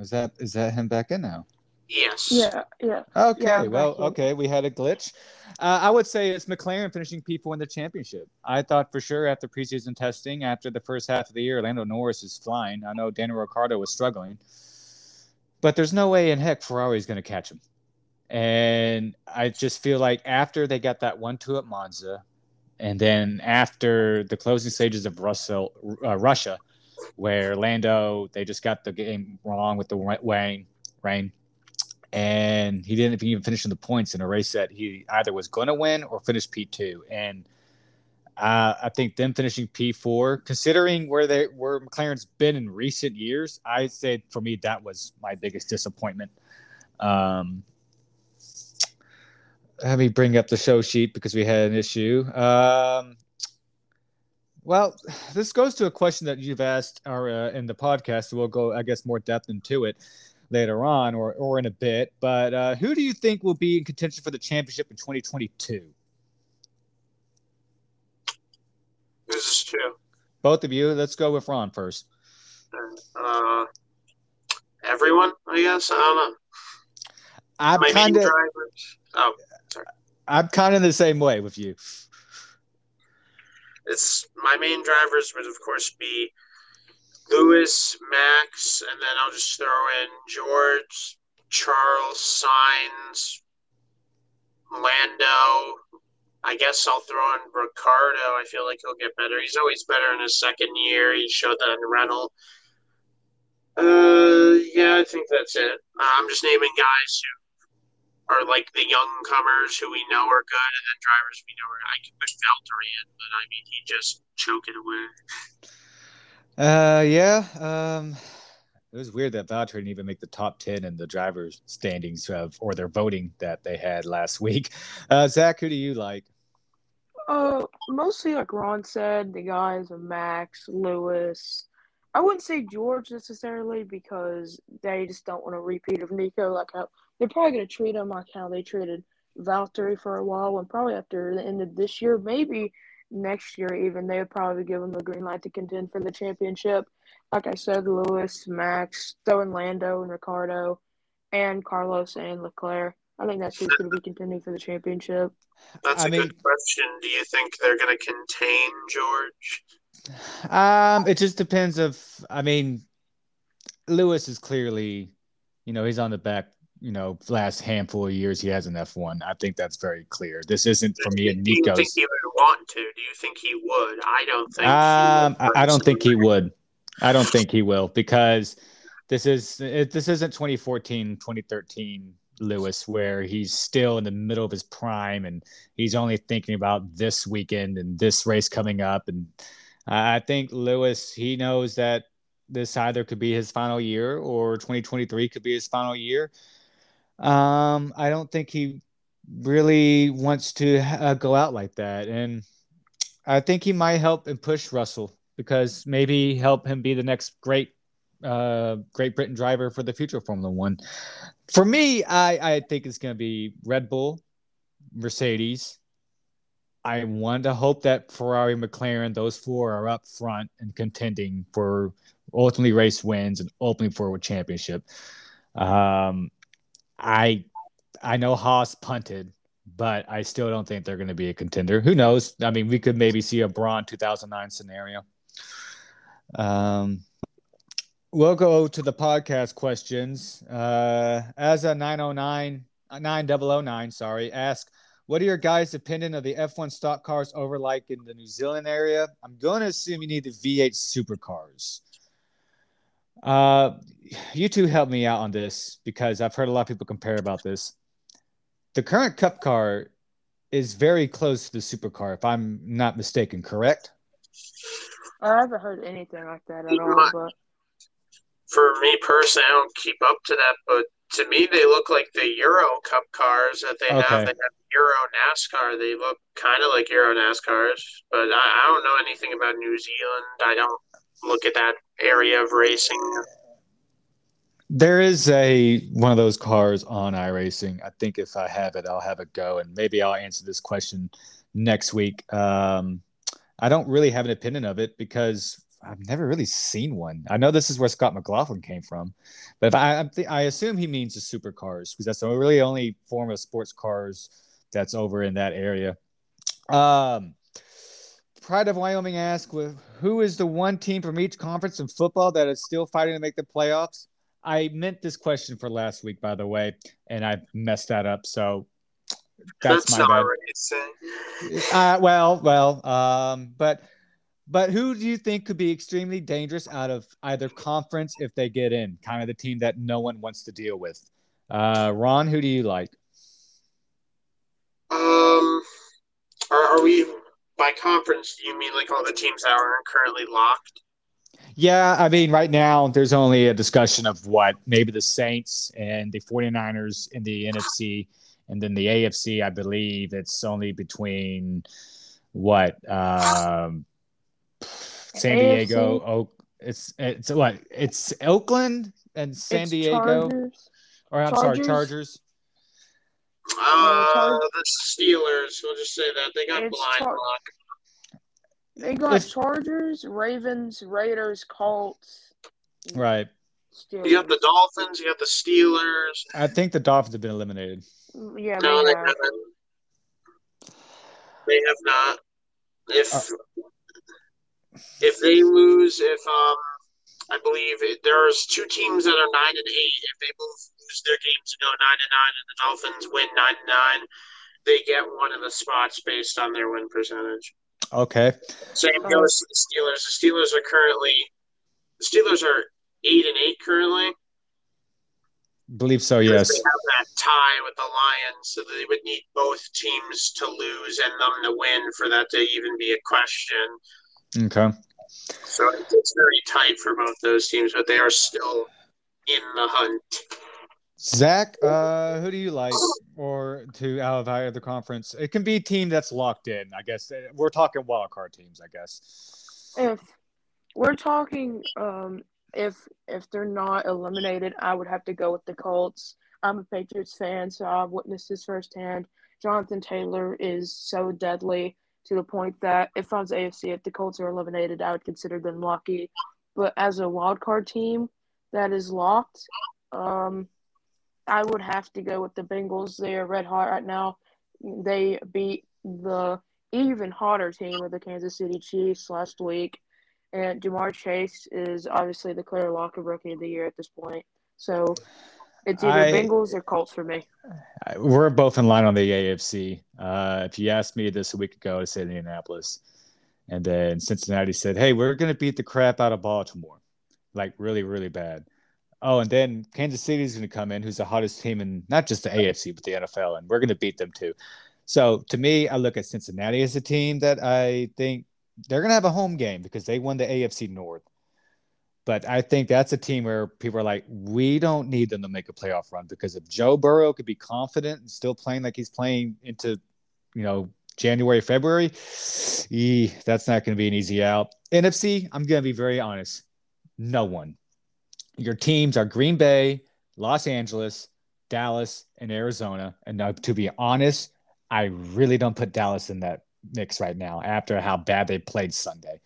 is that is that him back in now? Yes. Yeah. Yeah. Okay. Yeah, well, okay. We had a glitch. Uh, I would say it's McLaren finishing P4 in the championship. I thought for sure after preseason testing, after the first half of the year, Lando Norris is flying. I know Daniel Ricciardo was struggling, but there's no way in heck Ferrari is going to catch him. And I just feel like after they got that one-two at Monza, and then after the closing stages of Russell, uh, Russia, where Lando they just got the game wrong with the rain, rain, and he didn't even finish in the points in a race that he either was going to win or finish P2. And uh, I think them finishing P4, considering where they where McLaren's been in recent years, I'd say for me that was my biggest disappointment. Um, let me bring up the show sheet because we had an issue. Um, well, this goes to a question that you've asked our, uh, in the podcast. So we'll go, I guess, more depth into it later on or, or in a bit. But uh, who do you think will be in contention for the championship in 2022? This is true. Both of you. Let's go with Ron first. Uh, everyone, I guess. I don't know. I'm kind of. drivers. Oh, I'm kind of the same way with you. it's my main drivers would of course be Lewis, Max, and then I'll just throw in George, Charles, Sainz, Lando. I guess I'll throw in Ricciardo. I feel like he'll get better. He's always better in his second year. He showed that in Renault. Uh, yeah, I think that's it. Uh, I'm just naming guys who are like the young comers who we know are good, and then drivers we know are. I could put Valtteri in, but I mean, he just choked it away. Uh, yeah. Um, it was weird that Valtteri didn't even make the top ten in the drivers' standings of or their voting that they had last week. Uh, Zach, who do you like? Uh, mostly like Ron said, the guys of Max, Lewis. I wouldn't say George necessarily because they just don't want a repeat of Nico. Like how they're probably going to treat him like how they treated Valtteri for a while, and probably after the end of this year, maybe next year even they would probably give him the green light to contend for the championship. Like I said, Lewis, Max, throwing Lando and Ricciardo, and Carlos and Leclerc. I think that's who's going to be contending for the championship. That's I a mean- good question. Do you think they're going to contain George? Um, it just depends of. I mean, Lewis is clearly, you know, he's on the back you know last handful of years he has an F1. I think that's very clear. This isn't for me and Do you think he would want to? Do you think he would? I don't think. Um, I don't think he would. I don't think he will because this is it, this isn't 2014, 2013 Lewis where he's still in the middle of his prime and he's only thinking about this weekend and this race coming up. And I think Lewis he knows that this either could be his final year or 2023 could be his final year. Um, I don't think he really wants to uh, go out like that, and I think he might help and push Russell because maybe help him be the next great uh, Great Britain driver for the future Formula One. For me, I, I think it's going to be Red Bull, Mercedes. I want to hope that Ferrari, McLaren, those four are up front and contending for ultimately race wins and ultimately for a championship. Um, I I know Haas punted, but I still don't think they're going to be a contender. Who knows? I mean, we could maybe see a Brawn 2009 scenario. Um, we'll go to the podcast questions. Uh, as a 909, 9009, sorry, ask, what are your guys' opinion of the F1 stock cars over like in the New Zealand area? I'm going to assume you need the V8 supercars. Uh, you two help me out on this because I've heard a lot of people compare about this. The current Cup car is very close to the supercar, if I'm not mistaken, correct? I haven't heard anything like that at all. But For me personally, I don't keep up to that, but to me, they look like the Euro Cup cars that they Okay. have. They have Euro NASCAR. They look kind of like Euro NASCARs, but I, I don't know anything about New Zealand. I don't look at that area of racing. There is a one of those cars on iRacing. I think if I have it, I'll have a go, and maybe I'll answer this question next week. Um, I don't really have an opinion of it because I've never really seen one. I know this is where Scott McLaughlin came from, but I th- I assume he means the supercars because that's the really only form of sports cars that's over in that area. Um, Pride of Wyoming asks, who is the one team from each conference in football that is still fighting to make the playoffs? I meant this question for last week, by the way, and I messed that up. So that's, my bad. Uh, well, well, um, but but who do you think could be extremely dangerous out of either conference if they get in? Kind of the team that no one wants to deal with. Uh, Ron, who do you like? Um, are, are we by conference? Do you mean like all the teams that are currently locked? Yeah, I mean, right now there's only a discussion of what maybe the Saints and the 49ers in the NFC, and then the AFC, I believe it's only between what um, San Diego, AFC? Oak. It's it's what it's Oakland and San it's Diego, Chargers. or I'm sorry, Chargers. Chargers. Uh, the Steelers. We'll just say that they got It's blind Char- luck. They got If- Chargers, Ravens, Raiders, Colts, Right. Steelers. You got the Dolphins. You got the Steelers. I think the Dolphins have been eliminated. Yeah, No, they they have. haven't. They have not. If Uh. if they lose, if um, I believe it, there's two teams that are nine and eight. If they move lose their games to go nine and nine, and the Dolphins win nine and nine, they get one of the spots based on their win percentage. Okay. Same goes to the Steelers. The Steelers are currently the Steelers are eight and eight currently. Believe so. Yes. They have that tie with the Lions, so they would need both teams to lose and them to win for that to even be a question. Okay. So it's very tight for both those teams, but they are still in the hunt. Zach, uh, who do you like, or to out of either conference? It can be a team that's locked in. I guess we're talking wild card teams. I guess. If we're talking, um, if if they're not eliminated, I would have to go with the Colts. I'm a Patriots fan, so I've witnessed this firsthand. Jonathan Taylor is so deadly to the point that if I was AFC, if the Colts are eliminated, I would consider them lucky. But as a wild card team that is locked, um, I would have to go with the Bengals. They are red hot right now. They beat the even hotter team of the Kansas City Chiefs last week. And Ja'Marr Chase is obviously the clear lock of rookie of the year at this point. So It's either I- Bengals or Colts for me. I- We're both in line on the AFC. Uh, if you asked me this a week ago, I said Indianapolis. And then Cincinnati said, hey, we're going to beat the crap out of Baltimore. Like, really, really bad. Oh, and then Kansas City is going to come in, who's the hottest team in not just the AFC, but the NFL, and we're going to beat them too. So to me, I look at Cincinnati as a team that I think they're going to have a home game because they won the AFC North. But I think that's a team where people are like, we don't need them to make a playoff run because if Joe Burrow could be confident and still playing like he's playing into, you know, January, February, ee, that's not going to be an easy out. NFC, I'm going to be very honest. No one. Your teams are Green Bay, Los Angeles, Dallas, and Arizona. And now, to be honest, I really don't put Dallas in that mix right now after how bad they played Sunday.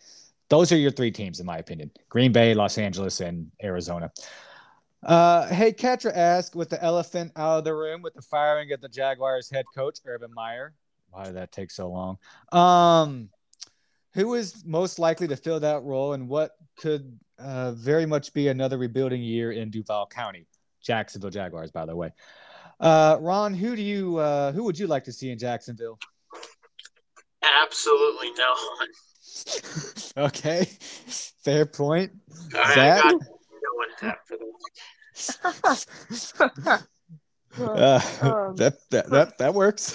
Those are your three teams, in my opinion Green Bay, Los Angeles, and Arizona. Uh, hey, Katra asked with the elephant out of the room with the firing of the Jaguars head coach, Urban Meyer. Why did that take so long? Um, who is most likely to fill that role and what could uh, very much be another rebuilding year in Duval County? Jacksonville Jaguars, by the way. Uh, Ron, who do you uh, who would you like to see in Jacksonville? Absolutely no one. okay, fair point. I Zach? got no one hat for this. Uh, Um, that, that that that works.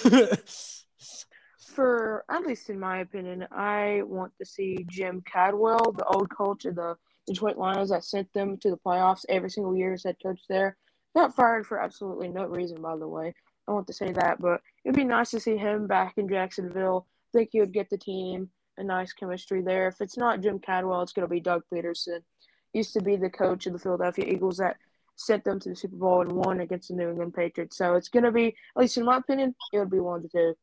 for at least in my opinion, I want to see Jim Caldwell, the old coach of the Detroit Lions that sent them to the playoffs every single year as head coach there. Got fired for absolutely no reason, by the way. I want to say that, but it'd be nice to see him back in Jacksonville. I think would get the team a nice chemistry there. If it's not Jim Caldwell, it's going to be Doug Pederson. Used to be the coach of the Philadelphia Eagles that sent them to the Super Bowl and won against the New England Patriots. So it's going to be, at least in my opinion, it would be one the two.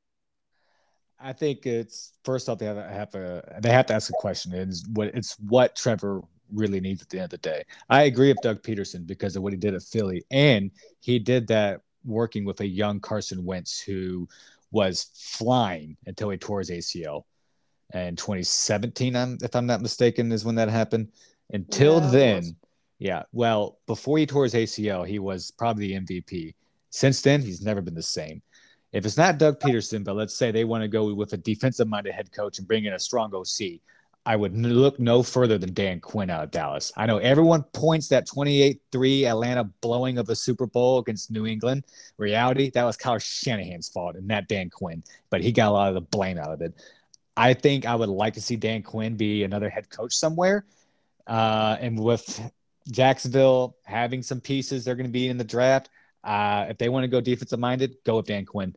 I think it's first off they have to have a they have to ask a question. It's what it's what Trevor really needs at the end of the day. I agree with Doug Pederson because of what he did at Philly, and he did that working with a young Carson Wentz who was flying until he tore his ACL. And 2017, I'm, if I'm not mistaken, is when that happened. Until Yeah, then, yeah. Well, before he tore his ACL, he was probably the MVP. Since then, he's never been the same. If it's not Doug Pederson, but let's say they want to go with a defensive minded head coach and bring in a strong OC, I would look no further than Dan Quinn out of Dallas. I know everyone points that 28 3 Atlanta blowing of a Super Bowl against New England. Reality, that was Kyle Shanahan's fault and not Dan Quinn, but he got a lot of the blame out of it. I think I would like to see Dan Quinn be another head coach somewhere. Uh, and with Jacksonville having some pieces, they're going to be in the draft. Uh, if they want to go defensive minded, go with Dan Quinn.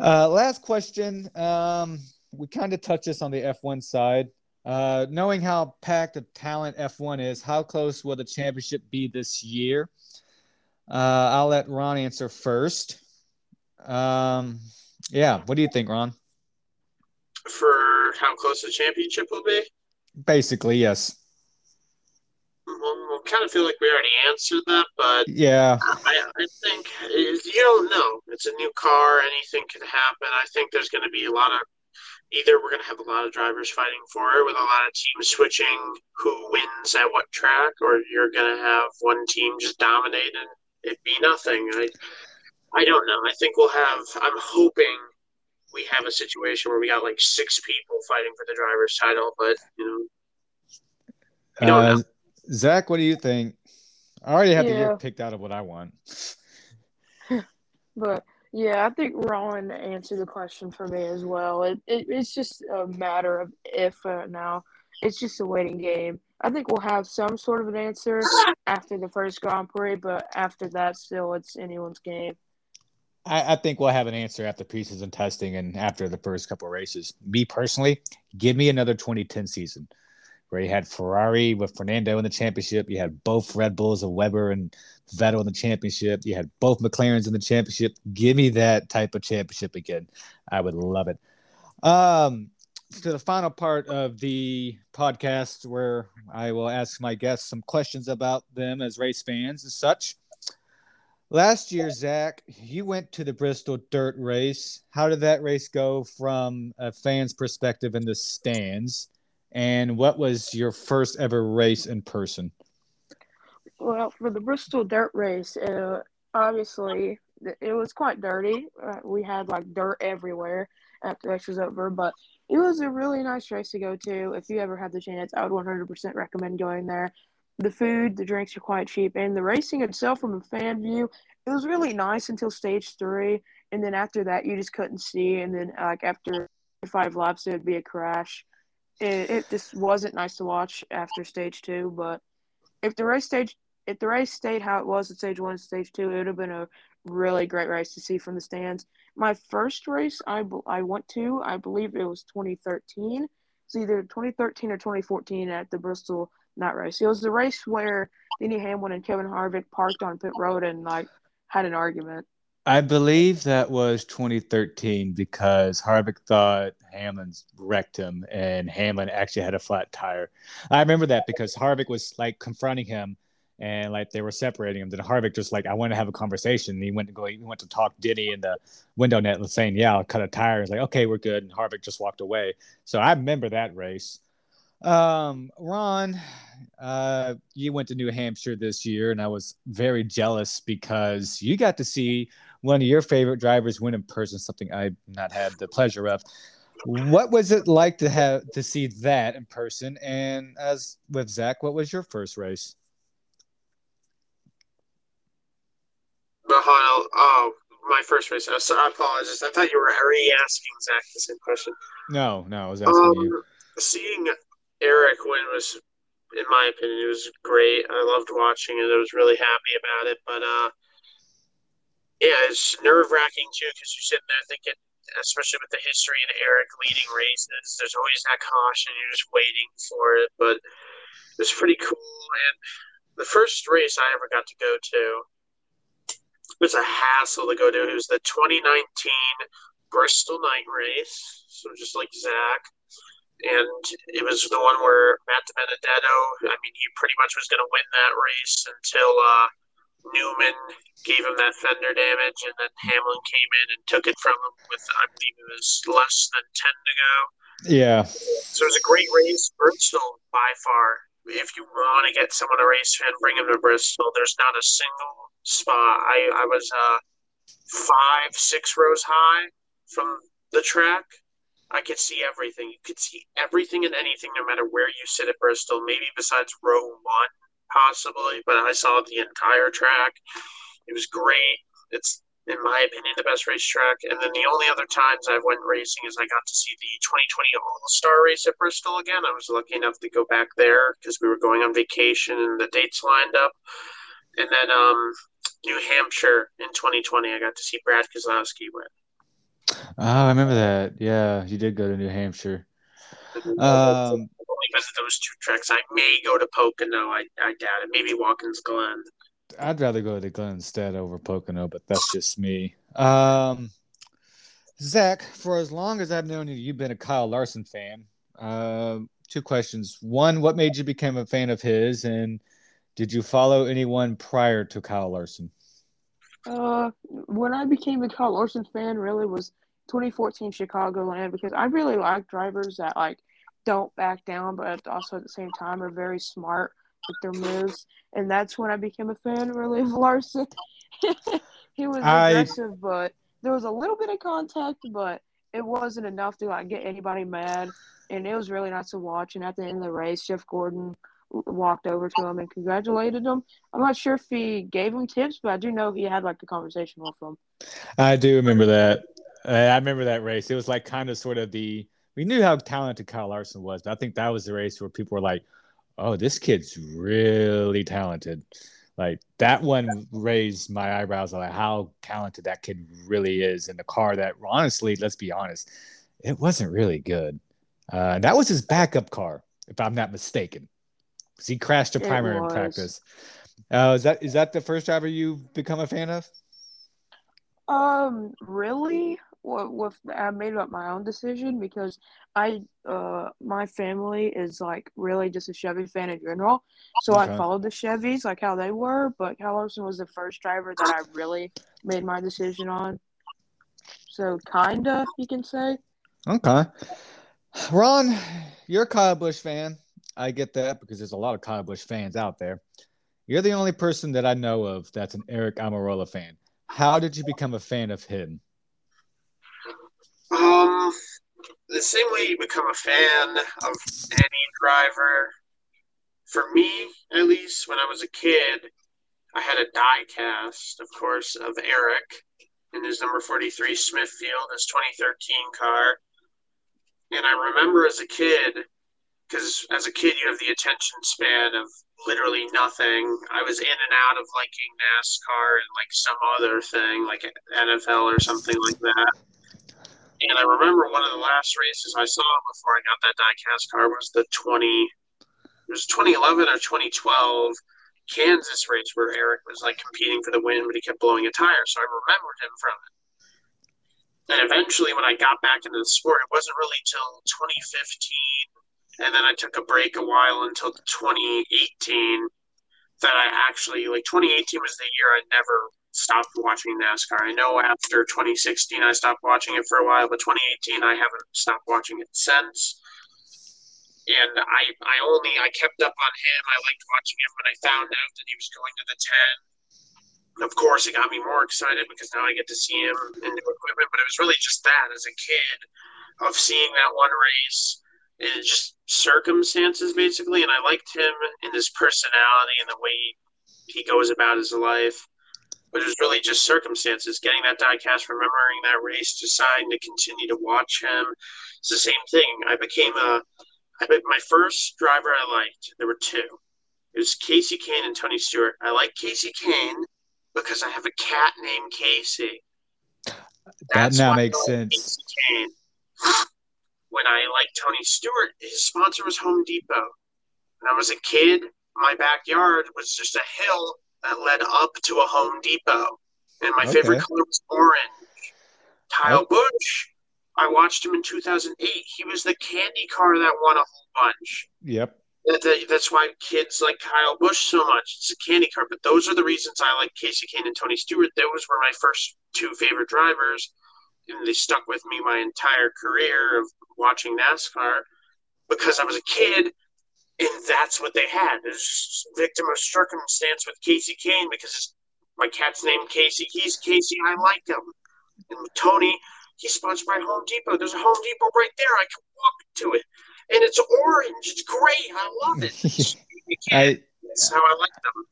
Uh, last question. Um, we kind of touched this on the F1 side. Uh, knowing how packed of talent F1 is, how close will the championship be this year? Uh, I'll let Ron answer first. Um, yeah, what do you think, Ron? For how close the championship will be? Basically, yes. Well, I kind of feel like we already answered that, but Yeah, I, I think you don't know. It's a new car. Anything can happen. I think there's going to be a lot of either we're going to have a lot of drivers fighting for it with a lot of teams switching who wins at what track, or you're going to have one team just dominate and it be nothing. I I don't know. I think we'll have. I'm hoping we have a situation where we got like six people fighting for the driver's title, but you know. You don't Uh, know. Zach, what do you think? I already have the year Yeah. picked out of what I want. But yeah, I think Rowan answered the question for me as well. It, it it's just a matter of if uh, now. It's just a waiting game. I think we'll have some sort of an answer after the first Grand Prix, but after that, still, it's anyone's game. I, I think we'll have an answer after preseason testing and after the first couple races. Me personally, give me another 2010 season where you had Ferrari with Fernando in the championship. You had both Red Bulls of Webber and Vettel in the championship. You had both McLarens in the championship. Give me that type of championship again. I would love it. Um, to the final part of the podcast where I will ask my guests some questions about them as race fans and such. Last year, Zach, you went to the Bristol Dirt Race. How did that race go from a fan's perspective in the stands? And what was your first ever race in person? Well, for the Bristol Dirt Race, uh, obviously it was quite dirty. Uh, we had like dirt everywhere after race was over, but it was a really nice race to go to. If you ever had the chance, I would 100% recommend going there. The food, the drinks are quite cheap, and the racing itself, from a fan view, it was really nice until stage three, and then after that, you just couldn't see, and then like after five laps, it would be a crash. It, it just wasn't nice to watch after stage two, but if the race stage if the race stayed how it was at stage one and stage two, it would have been a really great race to see from the stands. My first race I, I went to, I believe it was 2013. It's either 2013 or 2014 at the Bristol Night Race. It was the race where Denny Hamlin and Kevin Harvick parked on pit road and like had an argument. I believe that was 2013 because Harvick thought Hamlin's wrecked him and Hamlin actually had a flat tire. I remember that because Harvick was like confronting him and like they were separating him. Then Harvick just like I want to have a conversation. And he went to go. He went to talk Denny in the window net, and saying, "Yeah, I'll cut a tire." He's like, "Okay, we're good." And Harvick just walked away. So I remember that race. Um, Ron, uh, you went to New Hampshire this year, and I was very jealous because you got to see one of your favorite drivers win in person. Something I've not had the pleasure of. What was it like to have to see that in person? And as with Zach, what was your first race? Oh, my first race. Oh, so I apologize. I thought you were already asking Zach the same question. No, no, I was asking um, you. Seeing Aric win was, in my opinion, it was great. I loved watching it. I was really happy about it. But uh, yeah, it's nerve wracking too because you're sitting there thinking, especially with the history and Aric leading races, there's always that caution. You're just waiting for it. But it was pretty cool. And the first race I ever got to go to was a hassle to go to. It was the 2019 Bristol night race. So just like Zach. And it was the one where Matt DiBenedetto, I mean, he pretty much was going to win that race until uh, Newman gave him that fender damage, and then Hamlin came in and took it from him with, I believe it was less than 10 to go. Yeah. So it was a great race. Bristol, by far, if you want to get someone a race fan, bring him to Bristol. There's not a single spot. I, I was uh, five, six rows high from the track. I could see everything. You could see everything and anything, no matter where you sit at Bristol. Maybe besides row one, possibly, but I saw the entire track. It was great. It's, in my opinion, the best racetrack. And then the only other times I went racing is I got to see the 2020 All Star race at Bristol again. I was lucky enough to go back there because we were going on vacation and the dates lined up. And then um, New Hampshire in 2020. I got to see Brad Keselowski win. Oh, I remember that. Yeah, you did go to New Hampshire. Um, because of those two tracks, I may go to Pocono. I, I doubt it. Maybe Watkins Glen. I'd rather go to Glen instead over Pocono, but that's just me. Um, Zach, for as long as I've known you, you've been a Kyle Larson fan. Uh, two questions. One, what made you become a fan of his? And did you follow anyone prior to Kyle Larson? Uh, when I became a Kyle Larson fan, really was 2014 Chicagoland because I really like drivers that like don't back down, but also at the same time are very smart with their moves, and that's when I became a fan really of Larson. he was aggressive, but there was a little bit of contact, but it wasn't enough to like get anybody mad, and it was really nice to watch. And at the end of the race, Jeff Gordon walked over to him and congratulated him. I'm not sure if he gave him tips, but I do know he had like a conversation with him. I do remember that. I remember that race. It was like kind of sort of the we knew how talented Kyle Larson was, but I think that was the race where people were like, "Oh, this kid's really talented." Like that one raised my eyebrows like how talented that kid really is in the car. That honestly, let's be honest, it wasn't really good. Uh, that was his backup car, if I'm not mistaken because he crashed a primary in practice. Uh, is that is that the first driver you've become a fan of? Um, really? What with I made up my own decision because I uh my family is like really just a Chevy fan in general, so okay. I followed the Chevys like how they were. But Kyle Larson was the first driver that I really made my decision on. So kinda, you can say. Okay, Ron, you're a Kyle Busch fan. I get that because there's a lot of Kyle Busch fans out there. You're the only person that I know of that's an Aric Almirola fan. How did you become a fan of him? Um, the same way you become a fan of any driver. For me, at least, when I was a kid, I had a die cast, of course, of Aric in his number 43 Smithfield, his 2013 car. And I remember as a kid, because as a kid, you have the attention span of literally nothing. I was in and out of liking NASCAR and like some other thing, like NFL or something like that. And I remember one of the last races I saw before I got that diecast car was the 20, it was 2011 or 2012 Kansas race where Aric was like competing for the win, but he kept blowing a tire. So I remembered him from it. And eventually, when I got back into the sport, it wasn't really till 2015, and then I took a break a while until 2018 that I actually like 2018 was the year I never stopped watching NASCAR. I know after 2016 I stopped watching it for a while, but 2018 I haven't stopped watching it since. And I, I only I kept up on him. I liked watching him when I found out that he was going to the 10. Of course, it got me more excited because now I get to see him in new equipment. But it was really just that as a kid of seeing that one race and just circumstances basically. And I liked him in his personality and the way he goes about his life but it was really just circumstances. Getting that diecast, remembering that race, deciding to continue to watch him. It's the same thing. I became a, I my first driver I liked. There were two. It was Casey Kahne and Tony Stewart. I like Casey Kahne because I have a cat named Casey. That's that now makes sense. When I liked Tony Stewart, his sponsor was Home Depot. When I was a kid, my backyard was just a hill that led up to a Home Depot. And my okay. favorite color was orange. Kyle Busch, I watched him in 2008. He was the candy car that won a whole bunch. Yep. that's why kids like Kyle Busch so much. It's a candy car. But those are the reasons I like Casey Kahne and Tony Stewart. Those were my first two favorite drivers. And they stuck with me my entire career of watching NASCAR because I was a kid and that's what they had. This victim of circumstance with Casey Kahne because my cat's named Casey. He's Casey. I like him. And with Tony, he's sponsored by Home Depot. There's a Home Depot right there. I can walk to it, and it's orange. It's great. I love it. I, that's how I like them.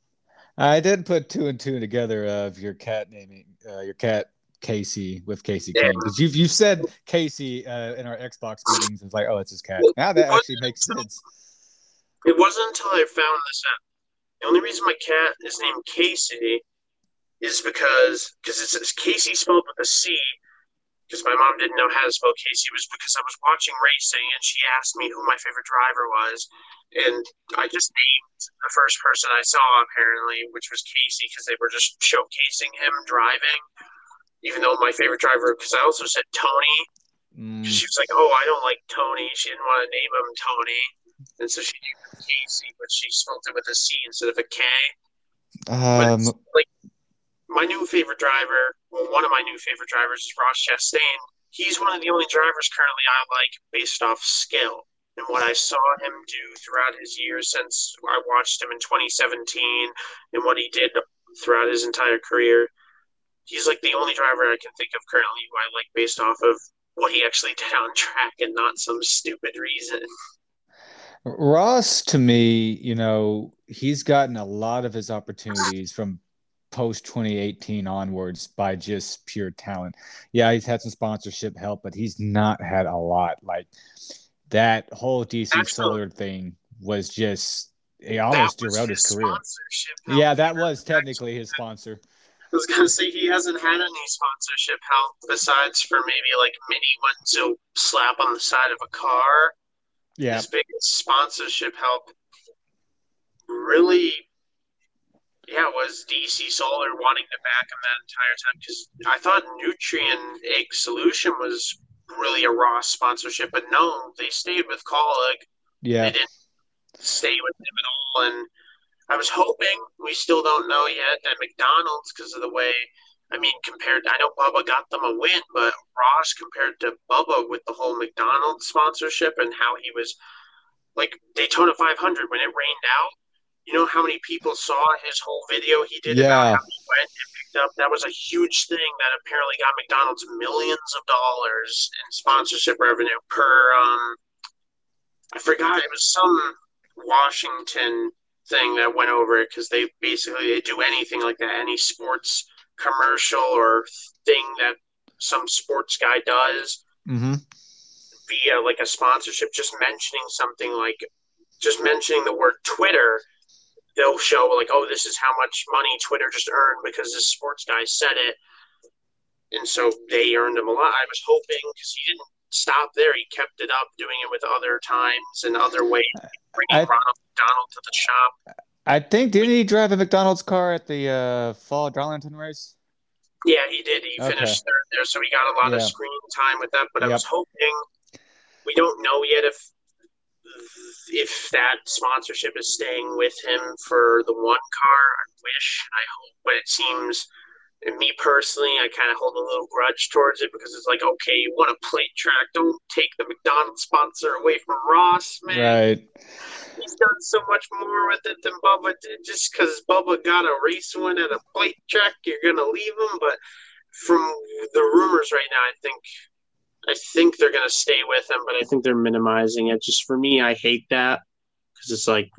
I did put two and two together of your cat naming uh, your cat Casey with Casey yeah. Kahne because you've you said Casey uh, in our Xbox meetings. It's like, oh, it's his cat. Now that actually makes sense. It wasn't until I found this out. The only reason my cat is named Casey is because because it's Casey spelled with a C. Because my mom didn't know how to spell Casey it was because I was watching racing and she asked me who my favorite driver was, and I just named the first person I saw apparently, which was Casey because they were just showcasing him driving. Even though my favorite driver, because I also said Tony, mm. she was like, "Oh, I don't like Tony." She didn't want to name him Tony and so she named him Casey, but she spelled it with a C instead of a K. Um, like my new favorite driver, well, one of my new favorite drivers is Ross Chastain. He's one of the only drivers currently I like based off skill and what I saw him do throughout his years since I watched him in 2017 and what he did throughout his entire career. He's like the only driver I can think of currently who I like based off of what he actually did on track and not some stupid reason. Ross, to me, you know, he's gotten a lot of his opportunities from post 2018 onwards by just pure talent. Yeah, he's had some sponsorship help, but he's not had a lot. Like that whole DC Absolutely. Solar thing was just he almost derailed his, his career. Yeah, that was technically his sponsor. I was gonna say he hasn't had any sponsorship help besides for maybe like mini ones to slap on the side of a car yeah. his biggest sponsorship help really yeah was dc solar wanting to back him that entire time because i thought Nutrien Ag Solution was really a raw sponsorship but no they stayed with Kaulig. yeah they didn't stay with him at all and i was hoping we still don't know yet that mcdonald's because of the way I mean, compared, I know Bubba got them a win, but Ross compared to Bubba with the whole McDonald's sponsorship and how he was like Daytona 500 when it rained out, you know how many people saw his whole video he did Yeah. about how he went and picked up? That was a huge thing that apparently got McDonald's millions of dollars in sponsorship revenue per um I forgot it was some Washington thing that went over it because they basically they do anything like that, any sports commercial or thing that some sports guy does Mm-hmm. via like a sponsorship, just mentioning something like just mentioning the word Twitter, they'll show like, oh, this is how much money Twitter just earned because this sports guy said it. And so they earned him a lot. I was hoping because he didn't stop there. He kept it up, doing it with other times and other ways, bringing I- Ronald McDonald to the shop. I think didn't he drive a McDonald's car at the uh, fall Darlington race? Yeah, he did. He Okay. finished third there, so he got a lot of screen time with that. But I was hoping we don't know yet if if that sponsorship is staying with him for the one car. I wish, I hope, but it seems. And me personally, I kind of hold a little grudge towards it because it's like, okay, you want a plate track, don't take the McDonald's sponsor away from Ross, man Right. he's done so much more with it than Bubba did. Just because Bubba got a race win at a plate track, you're gonna leave him. But from the rumors right now, I think I think they're gonna stay with him. But I think they're minimizing it. Just for me, I hate that because it's like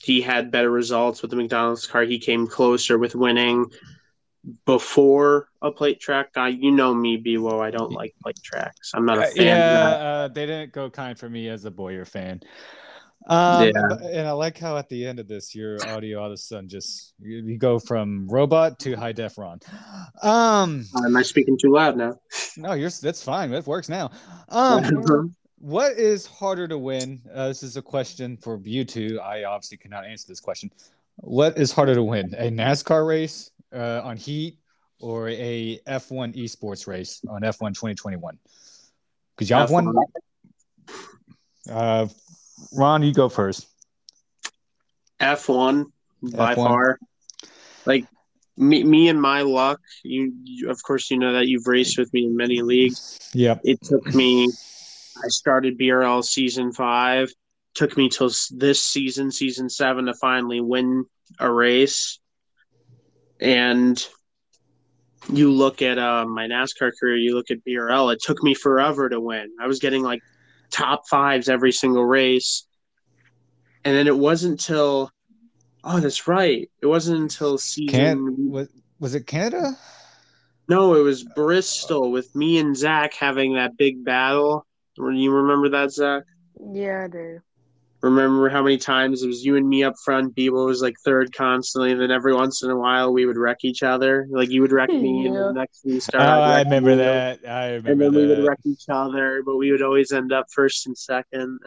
he had better results with the McDonald's car. He came closer with winning before a plate track guy. You know me, Bewo. I don't like plate tracks. I'm not a Uh, fan. yeah, uh, they didn't go kind for me as a Bowyer fan. Um, Yeah. and I like how at the end of this, your audio all of a sudden just you, you go from robot to high def Ron. Um, Am I speaking too loud now? no, you're that's fine. That works now. Um, what is harder to win? Uh, this is a question for you two. I obviously cannot answer this question. What is harder to win? A NASCAR race uh, on Heat or a F1 esports race on F1 2021? Because y'all have won. Uh, Ron, you go first. F one by F1. far. Like me, me and my luck. You, you, of course, you know that you've raced with me in many leagues. Yep. It took me. I started BRL season five. Took me till this season, season seven, to finally win a race. And you look at uh, my NASCAR career. You look at BRL. It took me forever to win. I was getting like top fives every single race. And then it wasn't till oh, that's right. It wasn't until season Can was was it Canada? no, it was Bristol with me and Zach having that big battle. You remember that, Zach? Yeah, I do. Remember how many times it was you and me up front, Bebo was like third constantly, and then every once in a while we would wreck each other. Like you would wreck me, and the next we Oh, start. I'd I wreck remember you. that. I remember. And remember then we would wreck each other, but we would always end up first and second.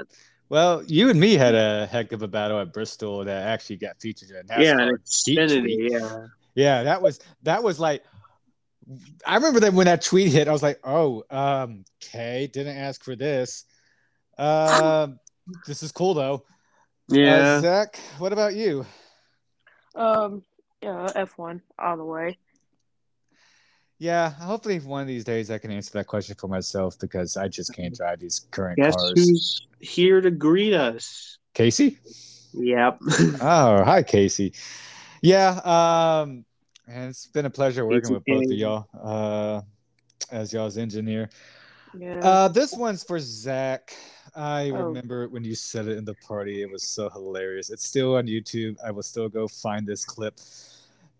Well, you and me had a heck of a battle at Bristol that actually got featured in NASCAR. yeah, Xfinity, yeah. Yeah, that was that was like I remember that when that tweet hit, I was like, "Oh, um, okay, didn't ask for this. Um, this is cool though." Yeah. Uh, Zach, what about you? Um, yeah, F one all the way. Yeah, hopefully one of these days I can answer that question for myself because I just can't drive these current Guess cars. who's here to greet us? Casey? Yep. Oh, hi, Casey. Yeah, um, and it's been a pleasure working Casey with both of y'all uh, as y'all's engineer. Yeah. Uh, this one's for Zach. I Oh. remember when you said it in the party. It was so hilarious. It's still on YouTube. I will still go find this clip.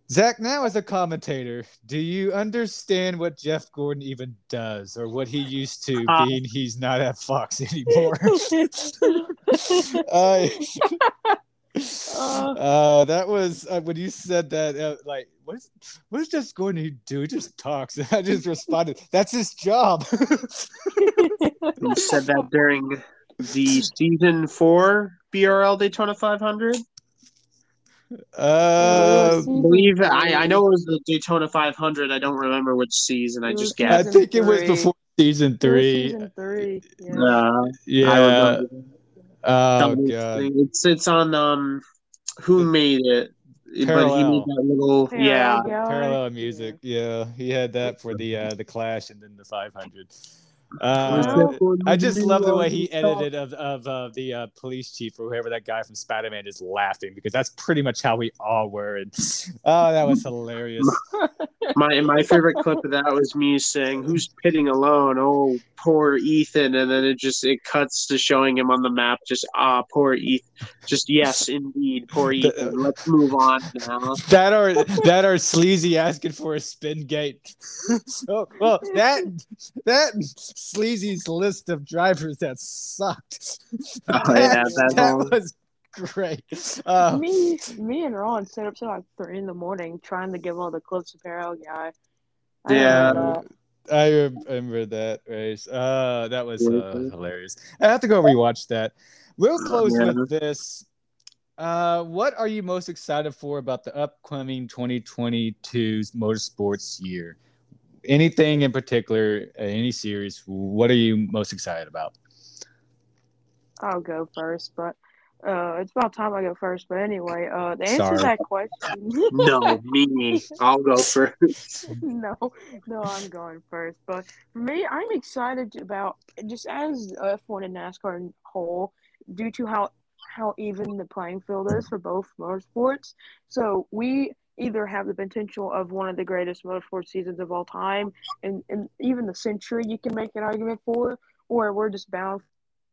Zach, now as a commentator, do you understand what Jeff Gordon even does or what he used to, Uh, being he's not at Fox anymore? uh, uh, that was uh, when you said that. Uh, like, what is what does Jeff Gordon do? He just talks. I just responded, "That's his job." You said that during the season four BRL Daytona 500. uh, I believe I, I know it was the Daytona 500. I don't remember which season. I just was I guessed. season think it was three. before season three. Season three. Yeah. Uh, I Yeah. Remember. Oh god. thing. It's it's on um who made it, but he Parallel. made that little Parallel yeah. Parallel music. Yeah, he had that for the uh the Clash and then the 500. Uh, I just love the way he edited of of uh, the uh, police chief or whoever that guy from Spider Man is laughing because that's pretty much how we all were. And oh, that was hilarious. my my favorite clip of that was me saying, "Who's pitting alone? Oh, poor Ethan." And then it just it cuts to showing him on the map. Just ah, poor Ethan. Just yes, indeed, poor Ethan. Let's move on now. That are that are sleazy asking for a spin gate. oh, well, that that Sleazy's list of drivers that sucked. Oh, yeah, that, that was great. Uh, me, me and Ron stayed up till like three in the morning trying to give all the clips of Harold guy. I Yeah. I remember that race. Uh, that was uh, hilarious. I have to go rewatch that. We'll close Yeah. with this. Uh, what are you most excited for about the upcoming 2022 motorsports year? Anything in particular, uh, any series? What are you most excited about? I'll go first, but uh, it's about time I go first. But anyway, uh, to answer Sorry. that question, No, me. I'll go first. no, no, I'm going first. But for me, I'm excited about just as F1 and NASCAR in whole, due to how how even the playing field is for both motorsports. So we either have the potential of one of the greatest motorsport seasons of all time, and, and even the century you can make an argument for, or we're just bound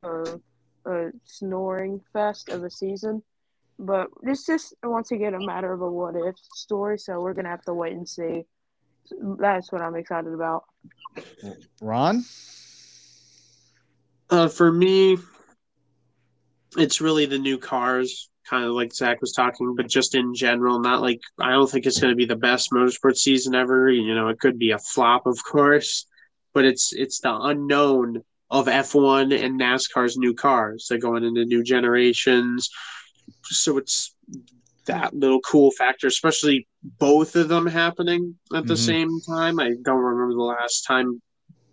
for a snoring fest of a season. But this just once again a matter of a what if story, so we're gonna have to wait and see. That's what I'm excited about. Ron? Uh, for me, it's really the new cars, kind of like Zach was talking, but just in general, not like I don't think it's going to be the best motorsport season ever. You know, it could be a flop, of course, but it's it's the unknown of F1 and NASCAR's new cars. They're going into new generations, so it's that little cool factor, especially both of them happening at the Mhm. same time. I don't remember the last time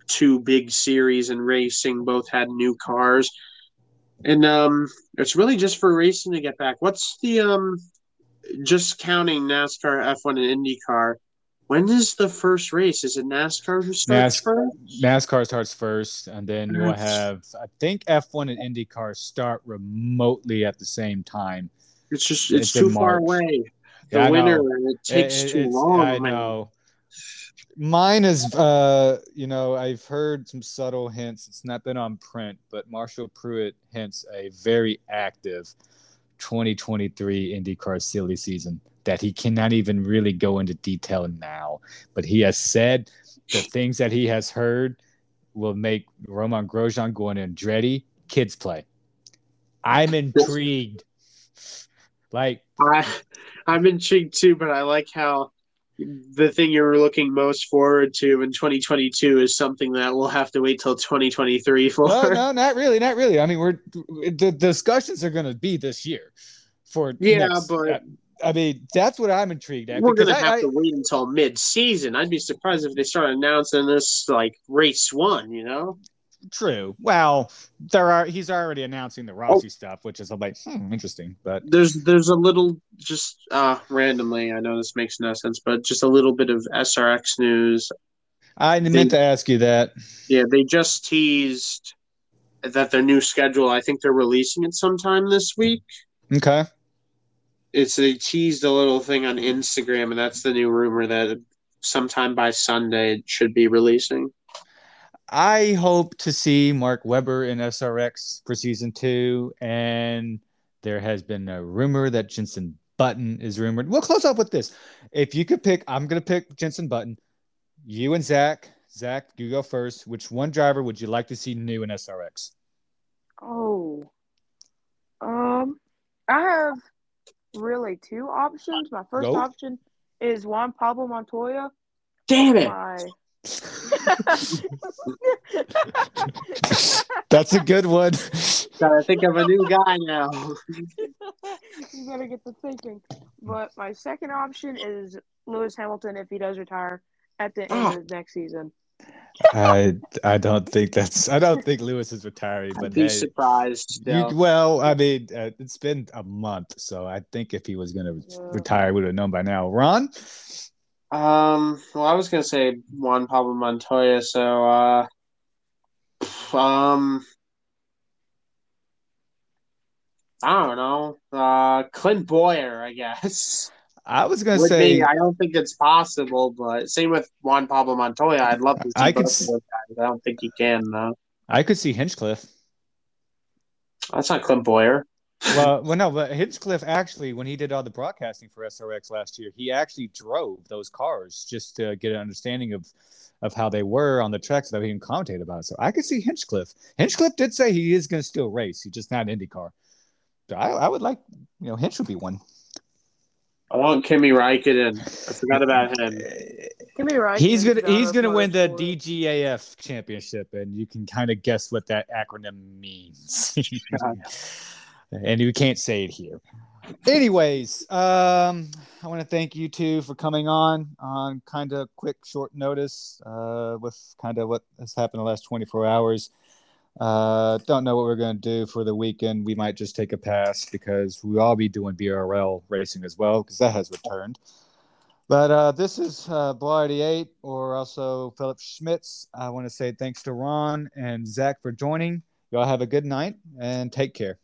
two big series in racing both had new cars. And um it's really just for racing to get back. What's the um just counting NASCAR, F1 and IndyCar? When is the first race? Is it NASCAR who starts Nas- first? NASCAR starts first, and then we'll have, I think F1 and IndyCar start remotely at the same time. It's just it's, It's too far away. The Yeah, winter it takes It- too long. I know. Mine is, uh, you know, I've heard some subtle hints. It's not been on print, but Marshall Pruett hints a very active 2023 IndyCar silly season that he cannot even really go into detail now. But he has said the things that he has heard will make Romain Grosjean going in Andretti kids play. I'm intrigued. Like, I I'm intrigued too, but I like how the thing you're looking most forward to in 2022 is something that we'll have to wait till 2023 for. no, no, not really, not really. I mean, we're the discussions are going to be this year for Yeah, next- but- uh, I mean, that's what I'm intrigued at. We're gonna have I- to wait until mid-season. I'd be surprised if they start announcing this like race one. You know? True. Well, there are. He's already announcing the Oh. Rossi stuff, which is I'm like, hmm, interesting. But There's there's a little just uh randomly. I know this makes no sense, but just a little bit of SRX news. I meant to ask you that. Yeah, they just teased that their new schedule. I think they're releasing it sometime this week. Okay. it's they teased a little thing on Instagram, and that's the new rumor that sometime by Sunday it should be releasing. I hope to see Mark Webber in SRX for season two, and there has been a rumor that Jenson Button is rumored. We'll close off with this. If you could pick, I'm going to pick Jenson Button. You and Zach. Zach, you go first. Which one driver would you like to see new in SRX? Oh, um, I have really two options. My first Go. option is Juan Pablo Montoya. Damn it! My That's a good one. Gotta think of a new guy now. you gotta get the thinking. But my second option is Lewis Hamilton if he does retire at the end Ah. of next season. I I don't think that's. I don't think Lewis is retiring, I'd but be hey, surprised. You, well, I mean, uh, it's been a month, so I think if he was going to Yeah. retire, we would have known by now. Ron, Um. Well, I was gonna say Juan Pablo Montoya. So, uh, Um, I don't know. Uh, Clint Bowyer, I guess. I was gonna Would say be. I don't think it's possible, but same with Juan Pablo Montoya. I'd love to see I could both s- of those guys. I don't think he can. though. I could see Hinchcliffe. That's not Clint Bowyer. Well, well, no, but Hinchcliffe actually, when he did all the broadcasting for SRX last year, he actually drove those cars just to get an understanding of of how they were on the tracks that he can commentate about. it. So I could see Hinchcliffe. Hinchcliffe did say he is going to still race. He's just not an IndyCar. So I, I would like, you know, Hinch would be one. I want Kimi Räikkönen. I forgot about him. Give me right. He's gonna he's gonna win the DGAF championship, and you can kind of guess what that acronym means. and you can't say it here. Anyways, um, I want to thank you two for coming on on kind of quick, short notice uh, with kind of what has happened the last 24 hours. Uh, don't know what we're going to do for the weekend. We might just take a pass because we all be doing BRL racing as well because that has returned. But uh, this is uh, Blah 88 or also Phillip Schmitz. I want to say thanks to Ron and Zach for joining. Y'all have a good night and take care.